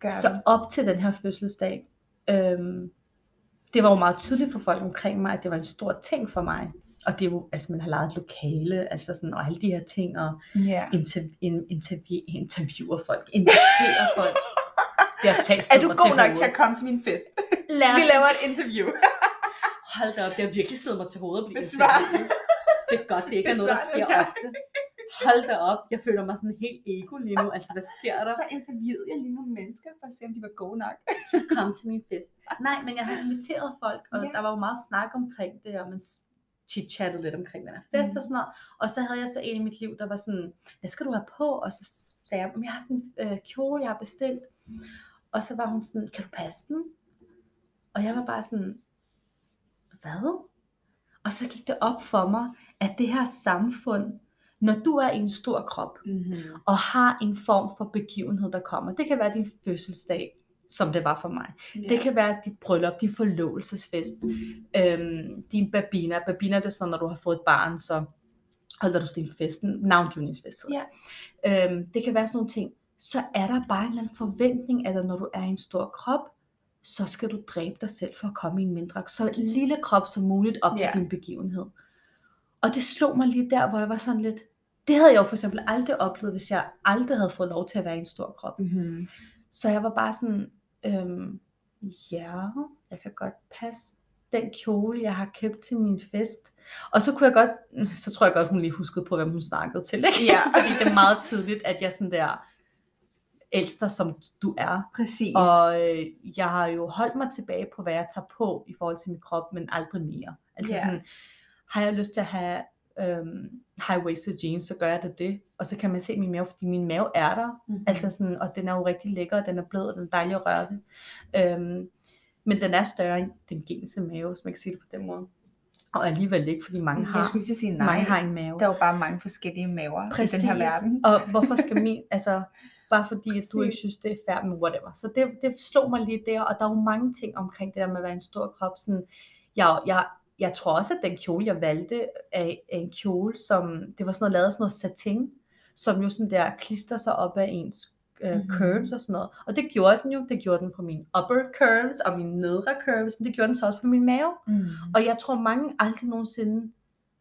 det så det. op til den her fødselsdag, øhm, det var jo meget tydeligt for folk omkring mig, at det var en stor ting for mig. Og det er jo, altså man har lejet et lokale, altså sådan, og alle de her ting, og Ja. interv- in- interview- interviewer folk, inviterer folk. Det er totalt Er du god nok til at komme til min fest? Lad Vi laver et interview. Hold da op, det har virkelig stedet mig til hovedet at blive interviewet. Det er godt, det ikke er noget, der sker ofte. Hold da op, jeg føler mig sådan helt ego lige nu. Altså, hvad sker der? Så interviewede jeg lige nogle mennesker for at se, om de var gode nok. Kom til min fest. Nej, men jeg har inviteret folk, og Ja. der var jo meget snak omkring det, og man chit-chattede lidt omkring den her fest Mhm. og sådan noget. Og så havde jeg så en i mit liv, der var sådan, hvad skal du have på? Og så sagde jeg, "Men jeg har sådan en øh, kjole, jeg har bestilt. Og så var hun sådan, kan du passe den? Og jeg var bare sådan, hvad? Og så gik det op for mig, at det her samfund, når du er i en stor krop, Mm-hmm. og har en form for begivenhed, der kommer. Det kan være din fødselsdag, som det var for mig. Yeah. Det kan være dit bryllup, din forlovelsesfest, øhm, din babina. Babina det er sådan, når du har fået et barn, så holder du din fest, navngivningsfest. det. Øhm, det kan være sådan nogle ting. Så er der bare en eller anden forventning, at når du er i en stor krop, så skal du dræbe dig selv for at komme i en mindre, så lille krop som muligt op til Ja. din begivenhed. Og det slog mig lige der, hvor jeg var sådan lidt, det havde jeg jo for eksempel aldrig oplevet, hvis jeg aldrig havde fået lov til at være i en stor krop. Mm-hmm. Så jeg var bare sådan, øhm, ja, jeg kan godt passe den kjole, jeg har købt til min fest. Og så kunne jeg godt, så tror jeg godt, hun lige huskede på, hvem hun snakkede til. Ikke? Ja. Fordi det er meget tydeligt, at jeg sådan der ældster, som du er. Præcis. Og øh, jeg har jo holdt mig tilbage på, hvad jeg tager på i forhold til min krop, men aldrig mere. Altså Ja. sådan, har jeg lyst til at have øhm, high-waisted jeans, så gør jeg det det. Og så kan man se min mave, fordi min mave er der. mm-hmm. Altså sådan, og den er jo rigtig lækker, og den er blød, og den er dejlig at røre ved. Øhm, men den er større end den gense mave, hvis man kan sige det på den måde. Og alligevel ikke, fordi mange har, jeg skulle sige nej. mange har en mave. Der er jo bare mange forskellige maver i den her verden. Og hvorfor skal min, altså, bare fordi at du ikke Præcis. synes, det er fair med whatever. Så det, det slog mig lige der, og der er jo mange ting omkring det der med at være en stor krop. Sådan, jeg, jeg, jeg tror også, at den kjole, jeg valgte, er, er en kjole, som, det var sådan noget, lavet sådan noget satin, som jo sådan der klister sig op af ens øh, Mhm. curves og sådan noget. Og det gjorde den jo, det gjorde den på mine upper curves og mine nedre curves, men det gjorde den så også på min mave. Mm. Og jeg tror mange aldrig nogensinde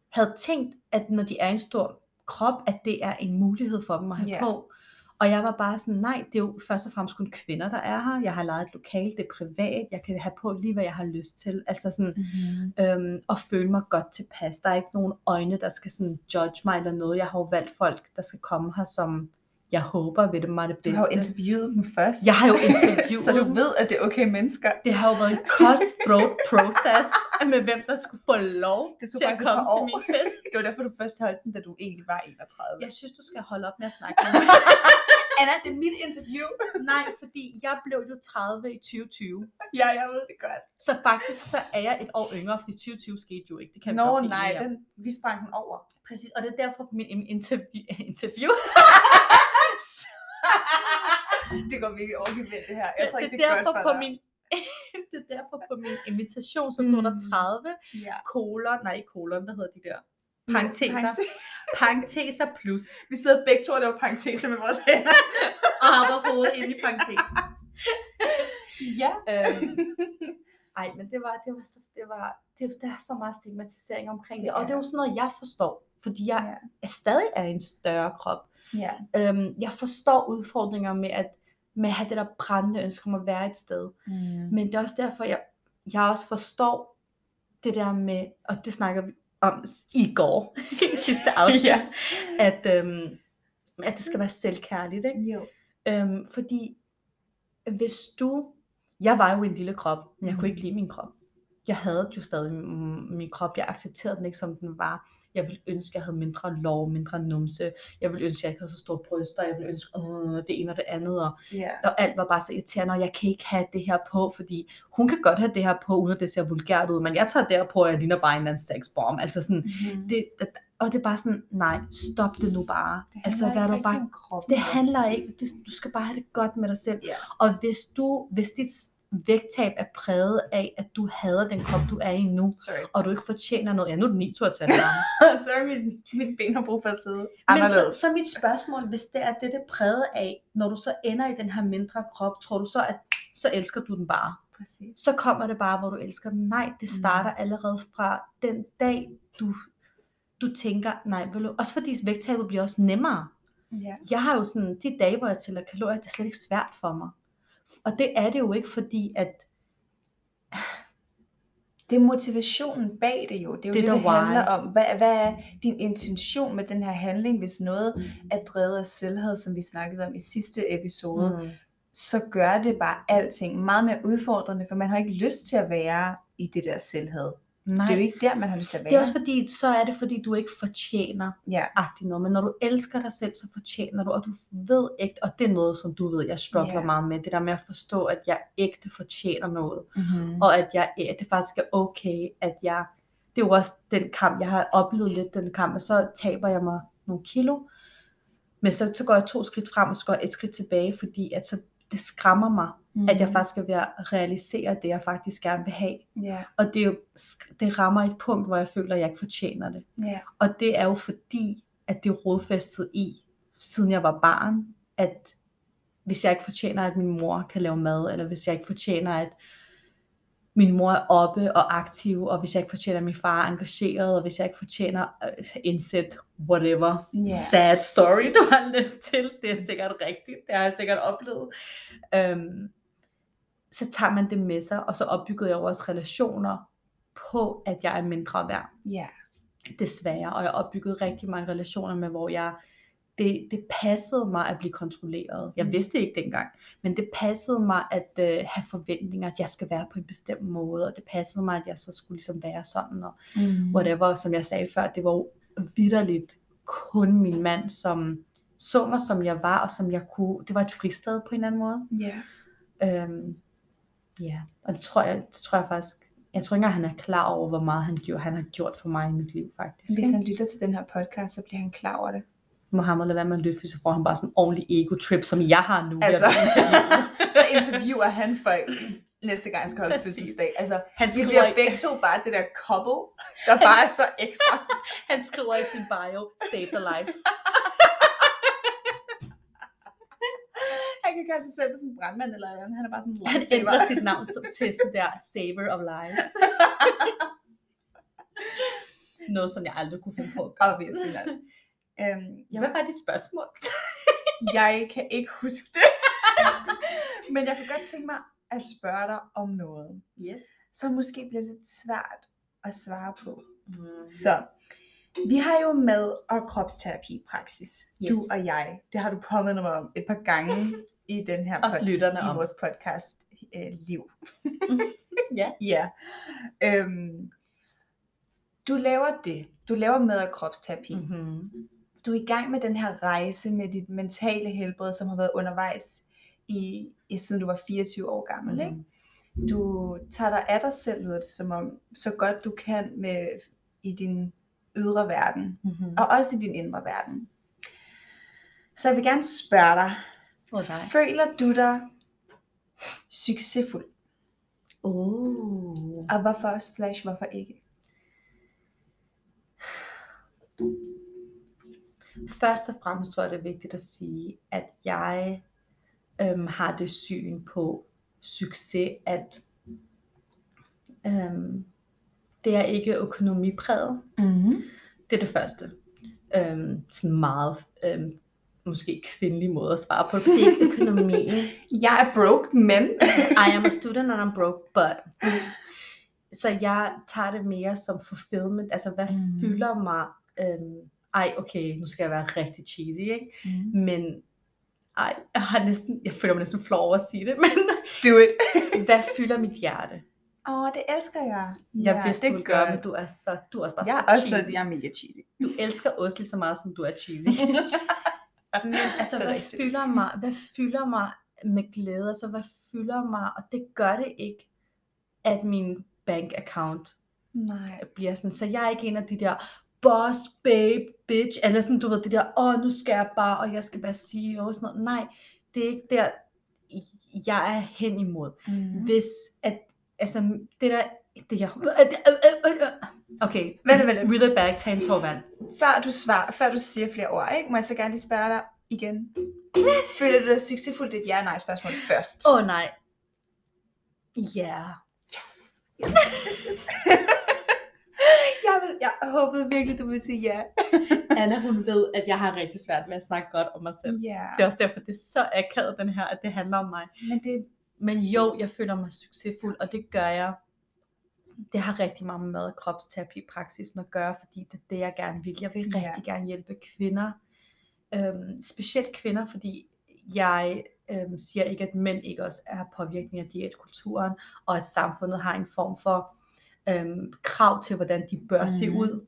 havde tænkt, at når de er en stor krop, at det er en mulighed for dem at have Ja. på. Og jeg var bare sådan, nej, det er jo først og fremmest kun kvinder, der er her. Jeg har lejet et lokal, det er privat, jeg kan have på lige, hvad jeg har lyst til. Altså sådan, Mm-hmm. øhm, og føle mig godt tilpas. Der er ikke nogen øjne, der skal sådan judge mig eller noget. Jeg har jo valgt folk, der skal komme her, som jeg håber vil det mig det Du bedste. har jo interviewet dem først. jeg har jo interviewet så du dem. ved, at det er okay mennesker. Det har jo været en cutthroat process med hvem der skulle få lov til at komme til min fest. Det var derfor, du først holdt den, da du egentlig var 31. Jeg synes, du skal holde op med at snakke med mig. Anna, det er mit interview. Nej, fordi jeg blev jo 30 i 2020. ja, jeg ved det godt. Så faktisk så er jeg et år yngre, fordi 2020 skete jo ikke. Det kan Nå, blive nej, den, vi sprang den over. Præcis, og det er derfor min in- interview, interview det går virkelig overgevendt det her. Jeg tror ikke, det det er derfor godt på for dig. min det er derfor på min invitation, så stod der Mm. 30 Ja. kolon, nej ikke kolon, hvad hedder de der? Parenteser. Parentes. Parenteser plus. Vi sidder begge to og laver parenteser med vores hænder. Og har vores hoved inde i parentesen. ja. Øhm, ej, men det var, det var, så, det var, det, der er så meget stigmatisering omkring det, Det og det er jo sådan noget, jeg forstår, fordi jeg Ja. er stadig er en større krop. Ja. Øhm, jeg forstår udfordringer med at, med at have det der brændende ønske om at være et sted. Mm. Men det er også derfor, jeg, jeg også forstår det der med, og det snakker vi om i går, i sidste afsnit, Ja. at, øhm, at det skal være selvkærligt. Ikke? Jo. Øhm, fordi hvis du, jeg var jo en lille krop, men jeg kunne ikke lide min krop. Jeg havde jo stadig min krop, jeg accepterede den ikke som den var. Jeg ville ønske, at jeg havde mindre lov, mindre numse. Jeg ville ønske, at jeg ikke havde så store bryster. Jeg ville ønske, øh, det ene og det andet. Og, Ja. og alt var bare så irriterende, og jeg kan ikke have det her på, fordi hun kan godt have det her på, uden at det ser vulgært ud, men jeg tager det her på, og jeg ligner bare en eller anden sexbomb. Altså sådan, Mm. det, det, og det er bare sådan, nej, stop det nu bare. Det altså, ikke du bare kroppen. det handler ikke, det, du skal bare have det godt med dig selv. Ja. Og hvis du, hvis dit vægttab er præget af, at du hader den krop, du er i nu, Sorry. og du ikke fortjener noget, ja nu er det min tur til at Sorry, mit, mit ben har brug for at sidde Men så, så mit spørgsmål, hvis det er det, det er præget af, når du så ender i den her mindre krop, tror du så, at så elsker du den bare? Præcis. Så kommer det bare, hvor du elsker den. Nej, det starter allerede fra den dag, du, du tænker, nej, vil du, også fordi vægttabet bliver også nemmere. Ja. Jeg har jo sådan, de dage, hvor jeg tæller kalorier, det er slet ikke svært for mig. Og det er det jo ikke, fordi at Det er motivationen bag det jo. Det er jo Det det, det, handler om. Hvad, hvad er din intention med den her handling, hvis noget Mm. er drevet af selvhed, som vi snakkede om i sidste episode, mm. så gør det bare alting meget mere udfordrende, for man har ikke lyst til at være i det der selvhed. Nej. Det er jo ikke der, man har lyst til at være. Det er også fordi, så er det fordi, du ikke fortjener Ja. agtigt noget. Men når du elsker dig selv, så fortjener du, og du ved ægte, og det er noget, som du ved, jeg struggler Ja. meget med, det der med at forstå, at jeg ægte fortjener noget. Mm-hmm. og at, jeg, at det faktisk er okay, at jeg, det er jo også den kamp, jeg har oplevet lidt den kamp, og så taber jeg mig nogle kilo, men så, så går jeg to skridt frem, og så går jeg et skridt tilbage, fordi at så, det skræmmer mig, mm. at jeg faktisk er ved at realisere det, jeg faktisk gerne vil have. Ja, Og det, er jo, det rammer et punkt, hvor jeg føler, at jeg ikke fortjener det. ja. Og det er jo fordi, at det er rodfæstet i, siden jeg var barn, at hvis jeg ikke fortjener, at min mor kan lave mad, eller hvis jeg ikke fortjener, at min mor er oppe og aktiv, og hvis jeg ikke fortjener, at min far er engageret, og hvis jeg ikke fortjener uh, indsæt whatever Ja. sad story, du har lyst til, det er sikkert rigtigt, det har jeg sikkert oplevet, øhm, så tager man det med sig, og så opbyggede jeg også relationer på, at jeg er mindre værd Ja. desværre, og jeg opbyggede rigtig mange relationer med, hvor jeg, det, det passede mig at blive kontrolleret. Jeg Mm. vidste ikke dengang, men det passede mig at øh, have forventninger, at jeg skal være på en bestemt måde, og det passede mig, at jeg så skulle ligesom være sådan, og Mm. whatever, som jeg sagde før, det var jo vidderligt kun min mand, som så mig, som jeg var, og som jeg kunne, det var et fristed på en eller anden måde. Ja. Øhm, ja, og det tror jeg, det tror jeg faktisk, jeg tror ikke engang, han er klar over, hvor meget han, gjorde, han har gjort for mig i mit liv, faktisk. Hvis han lytter til den her podcast, så bliver han klar over det. Mohammed lade være med at løfte, så får han bare sådan en ordentlig ego-trip, som jeg har nu. Altså, interviewet. så interviewer han folk næste gang, han skal holde fødselsdag. Altså, Han skriver, bliver i, begge to bare det der couple, der bare er så ekstra. han skriver i sin bio, save the life. Han kan kalde sig selv en brandmand eller noget. Han er bare sådan en Han ændrer sit navn som- til sådan der saver of lives. Noget, som jeg aldrig kunne finde på at gøre. Obviously not. Øhm, jeg, Hvad var dit spørgsmål? jeg kan ikke huske det. Men jeg kunne godt tænke mig at spørge dig om noget, Yes. Som måske bliver lidt svært at svare på. Mm. Så vi har jo med og kropsterapi praksis. Yes. Du og jeg. Det har du kommet mig om et par gange i den her Også lytterne i om. vores podcast øh, liv. Ja. ja. Øhm, du laver det. Du laver med og kropsterapi. Mm. Mm-hmm. Du er i gang med den her rejse med dit mentale helbred, som har været undervejs i, i siden du var 24 år gammel. Ikke? Mm-hmm. Du tager dig af dig selv, lyder det som om, så godt du kan med, i din ydre verden, Mm-hmm. og også i din indre verden. Så jeg vil gerne spørge dig, Og dig. føler du dig succesfuld? Oh. Og hvorfor slash hvorfor ikke? Først og fremmest tror jeg, det er vigtigt at sige, at jeg øhm, har det syn på succes, at øhm, det er ikke økonomipræget. Mm-hmm. Det er det første. Øhm, sådan meget øhm, måske kvindelig måde at svare på det. Det er økonomien. Jeg er broke, men... I am a student and I'm broke, but. Så jeg tager det mere som fulfillment. Altså, hvad mm. fylder mig? Øhm, ej, okay, nu skal jeg være rigtig cheesy, ikke? Mm. Men ej, jeg, har næsten, jeg føler mig næsten flov over at sige det, men Do it. hvad fylder mit hjerte? Åh, det elsker jeg. Jeg Ja, vidste, det du ville gør gøre, men du er, så, du er også bare Jeg så også cheesy. jeg er mega cheesy. Du elsker os lige så meget, som du er cheesy. Men altså, hvad rigtigt. fylder mig? Hvad fylder mig med glæde? Altså, hvad fylder mig? Og det gør det ikke, at min bank account Nej. bliver sådan. Så jeg er ikke en af de der boss, babe, bitch, eller sådan, du ved, det der, åh, nu skal jeg bare, og jeg skal være CEO og sådan noget. Nej, det er ikke der, jeg er hen imod. Mm. Hvis, at, altså, det der, det her, okay, Vent, vent. reel it back, tag en tår vand. Før du svarer, før du siger flere ord, ikke? må jeg så gerne lige spørge dig igen. Føler du dig succesfuld? Det er et ja-nej spørgsmål først. Åh oh, nej. Ja. Yeah. Yes! Jeg, vil, jeg håbede virkelig, du ville sige ja. Anna, hun ved, at jeg har rigtig svært med at snakke godt om mig selv. Ja. Det er også derfor, det er så akavet, den her, at det handler om mig. Men det, men jo, jeg føler mig succesfuld, og det gør jeg. Det har rigtig meget med mad- og kropsterapi praksisen at gøre, fordi det er det, jeg gerne vil. Jeg vil rigtig gerne hjælpe kvinder. Øhm, specielt kvinder, fordi jeg øhm, siger ikke, at mænd ikke også er påvirkning af diætkulturen, og at samfundet har en form for øhm, krav til, hvordan de bør se Mhm. ud,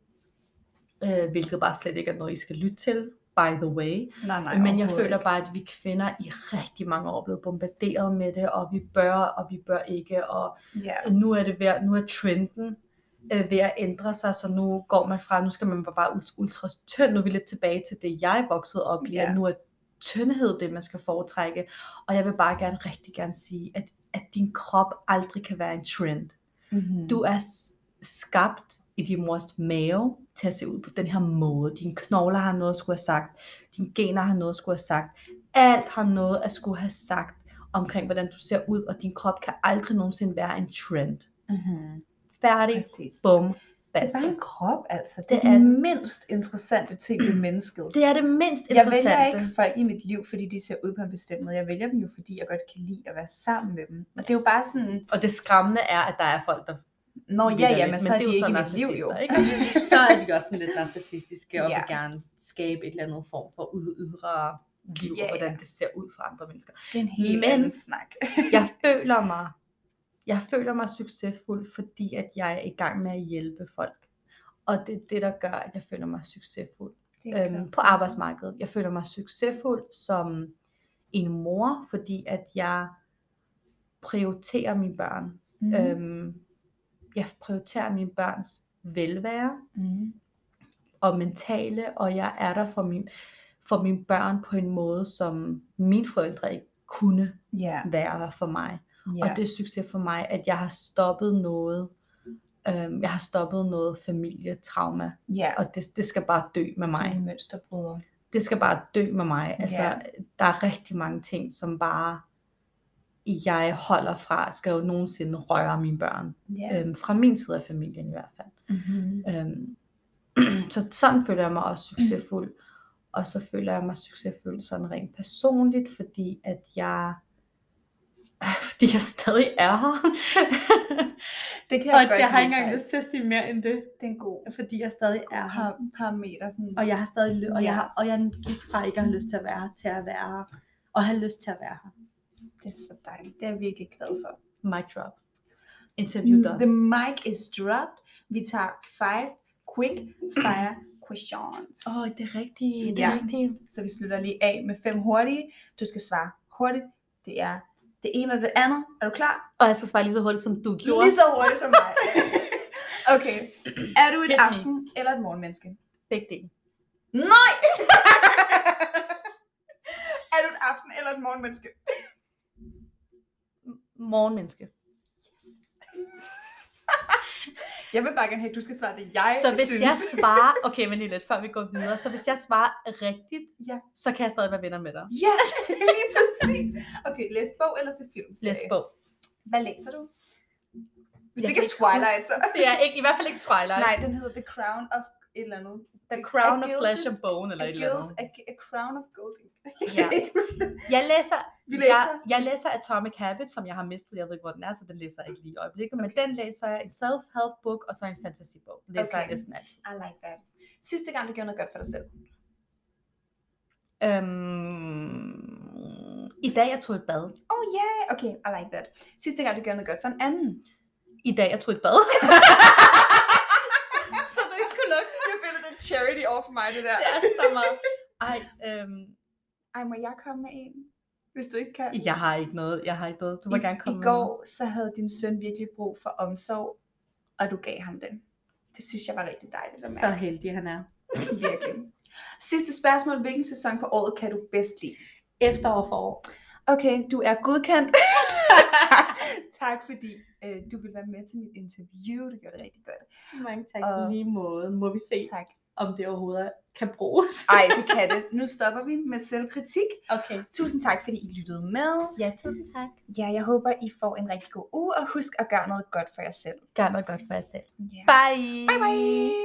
øh, hvilket bare slet ikke er noget, I skal lytte til, by the way. Nej, nej, Men jeg føler bare, at vi kvinder i rigtig mange år er blevet bombarderet med det, og vi bør, og vi bør ikke, og Ja. nu er det ved, nu er trenden øh, ved at ændre sig, så nu går man fra, nu skal man bare bare ultra, tynd, nu er vi lidt tilbage til det, jeg voksede op i, Ja. at nu er tyndhed det, man skal foretrække, og jeg vil bare gerne, rigtig gerne sige, at, at din krop aldrig kan være en trend. Mm-hmm. Du er skabt i din mors mave til at se ud på den her måde. Dine knogler har noget at skulle have sagt. Dine gener har noget at skulle have sagt. Alt har noget at skulle have sagt omkring, hvordan du ser ud, og din krop kan aldrig nogensinde være en trend. Mm-hmm. Færdig. Præcis. Bum. Det er bare en krop, altså. Det, Det er den den. mindst interessante ting ved mennesket. Det er det mindst Jeg interessante. vælger ikke folk i mit liv, fordi de ser ud på en bestemt måde. Jeg vælger dem jo, fordi jeg godt kan lide at være sammen med dem. Og det er jo bare sådan, Og det skræmmende er, at der er folk, der Nå ja, ja, men så er det de jo ikke i mit liv jo. Ikke? så er de også sådan lidt narcissistiske og Ja. vil gerne skabe et eller andet form for ud- ydre liv, Ja, og hvordan ja. det ser ud for andre mennesker. Det er en helt Men- anden snak. Jeg føler mig, jeg føler mig succesfuld, fordi at jeg er i gang med at hjælpe folk. Og det er det, der gør, at jeg føler mig succesfuld øhm, på arbejdsmarkedet. Jeg føler mig succesfuld som en mor, fordi at jeg prioriterer mine børn. Mm. Øhm, jeg prioriterer mine børns velvære Mhm. og mentale, og jeg er der for, min, for mine børn på en måde, som mine forældre ikke kunne Ja, være for mig. Ja. Og det er succes for mig, at jeg har stoppet noget, øhm, jeg har stoppet noget familietrauma, ja. og det, det skal bare dø med mig. en mønsterbryder. Det skal bare dø med mig. Altså, Ja. der er rigtig mange ting, som bare jeg holder fra, skal jo nogensinde røre mine børn. Ja. Øhm, fra min side af familien i hvert fald. Mm-hmm. Øhm, så sådan føler jeg mig også succesfuld. Og så føler jeg mig succesfuld sådan rent personligt, fordi at jeg fordi jeg stadig er her. Det kan jeg og godt jeg har ikke engang lyst til at sige mere end det, Det er en god, fordi jeg stadig er god her. par- parameter. Sådan. Og jeg har stadig ly- og, Ja. jeg har, og jeg gik fra ikke at have lyst til at være her, til at være her. Og have lyst til at være her. Det er så dejligt. Det er jeg virkelig glad for. Mic drop. Interview done. The mic is dropped. Vi tager five quick fire questions. Åh, oh, det er rigtigt. Det Ja. er rigtigt. Så vi slutter lige af med fem hurtige. Du skal svare hurtigt. Det er det ene og det andet. Er du klar? Og jeg skal svare lige så hurtigt, som du gjorde. Lige så hurtigt som mig. okay. Er du et Hit me. aften- eller et morgenmenneske? Begge dele. Nej! er du et aften- eller et morgenmenneske? Morgenmenneske. Jeg vil bare gerne have, at du skal svare det, jeg Så hvis synes. jeg svarer, okay, men lige lidt, før vi går videre, så hvis jeg svarer rigtigt, Ja. så kan jeg stadig være venner med dig. Ja, lige præcis. Okay, læs bog eller se film? Læs bog. Hvad læser du? Hvis Jeg det ikke er Twilight, så... Det er ikke, i hvert fald ikke Twilight. Nej, den hedder The Crown of et eller andet. The Crown A of Gilded- Flesh and Bone, eller A, et eller andet. a, a Crown of Gold. Ja. Jeg læser, Vi læser. Jeg, jeg læser Atomic Habits, som jeg har mistet. Jeg ved ikke, hvor den er, så den læser jeg ikke lige i øjeblikket. Men den læser jeg en self-help book, og så en fantasy bog. Læser Okay. jeg næsten altid. I like that. Sidste gang, du gjorde noget godt for dig selv. Øhm, I dag jeg tog et bad. Oh yeah, okay, I like that. Sidste gang, du gjorde noget godt for en anden. I dag jeg tog et bad. så du ikke skulle lukke. Jeg føler, det er charity over for mig, det der. det er så meget. Ej, øhm, Ej, må jeg komme med en? Hvis du ikke kan. jeg har ikke noget. Jeg har ikke noget. Du må I, gerne komme I med går, så havde din søn virkelig brug for omsorg, og du gav ham den. Det synes jeg var rigtig dejligt at noget. Så mærke. heldig han er. Virkelig. Sidste spørgsmål. Hvilken sæson på året kan du bedst lide? Efterår for år. Okay, du er godkendt. tak, tak fordi øh, du vil være med til mit interview. Det gjorde det rigtig godt. Mange tak. Og- lige måde. Må vi se, Tak. Om det overhovedet kan bruges. Ej, det kan det. Nu stopper vi med selvkritik. Okay. Tusind tak, fordi I lyttede med. Ja, tusind tak. Ja, jeg håber, I får en rigtig god uge, og husk at gøre noget godt for jer selv. Gør noget godt for jer selv. Ja. Bye. Bye bye.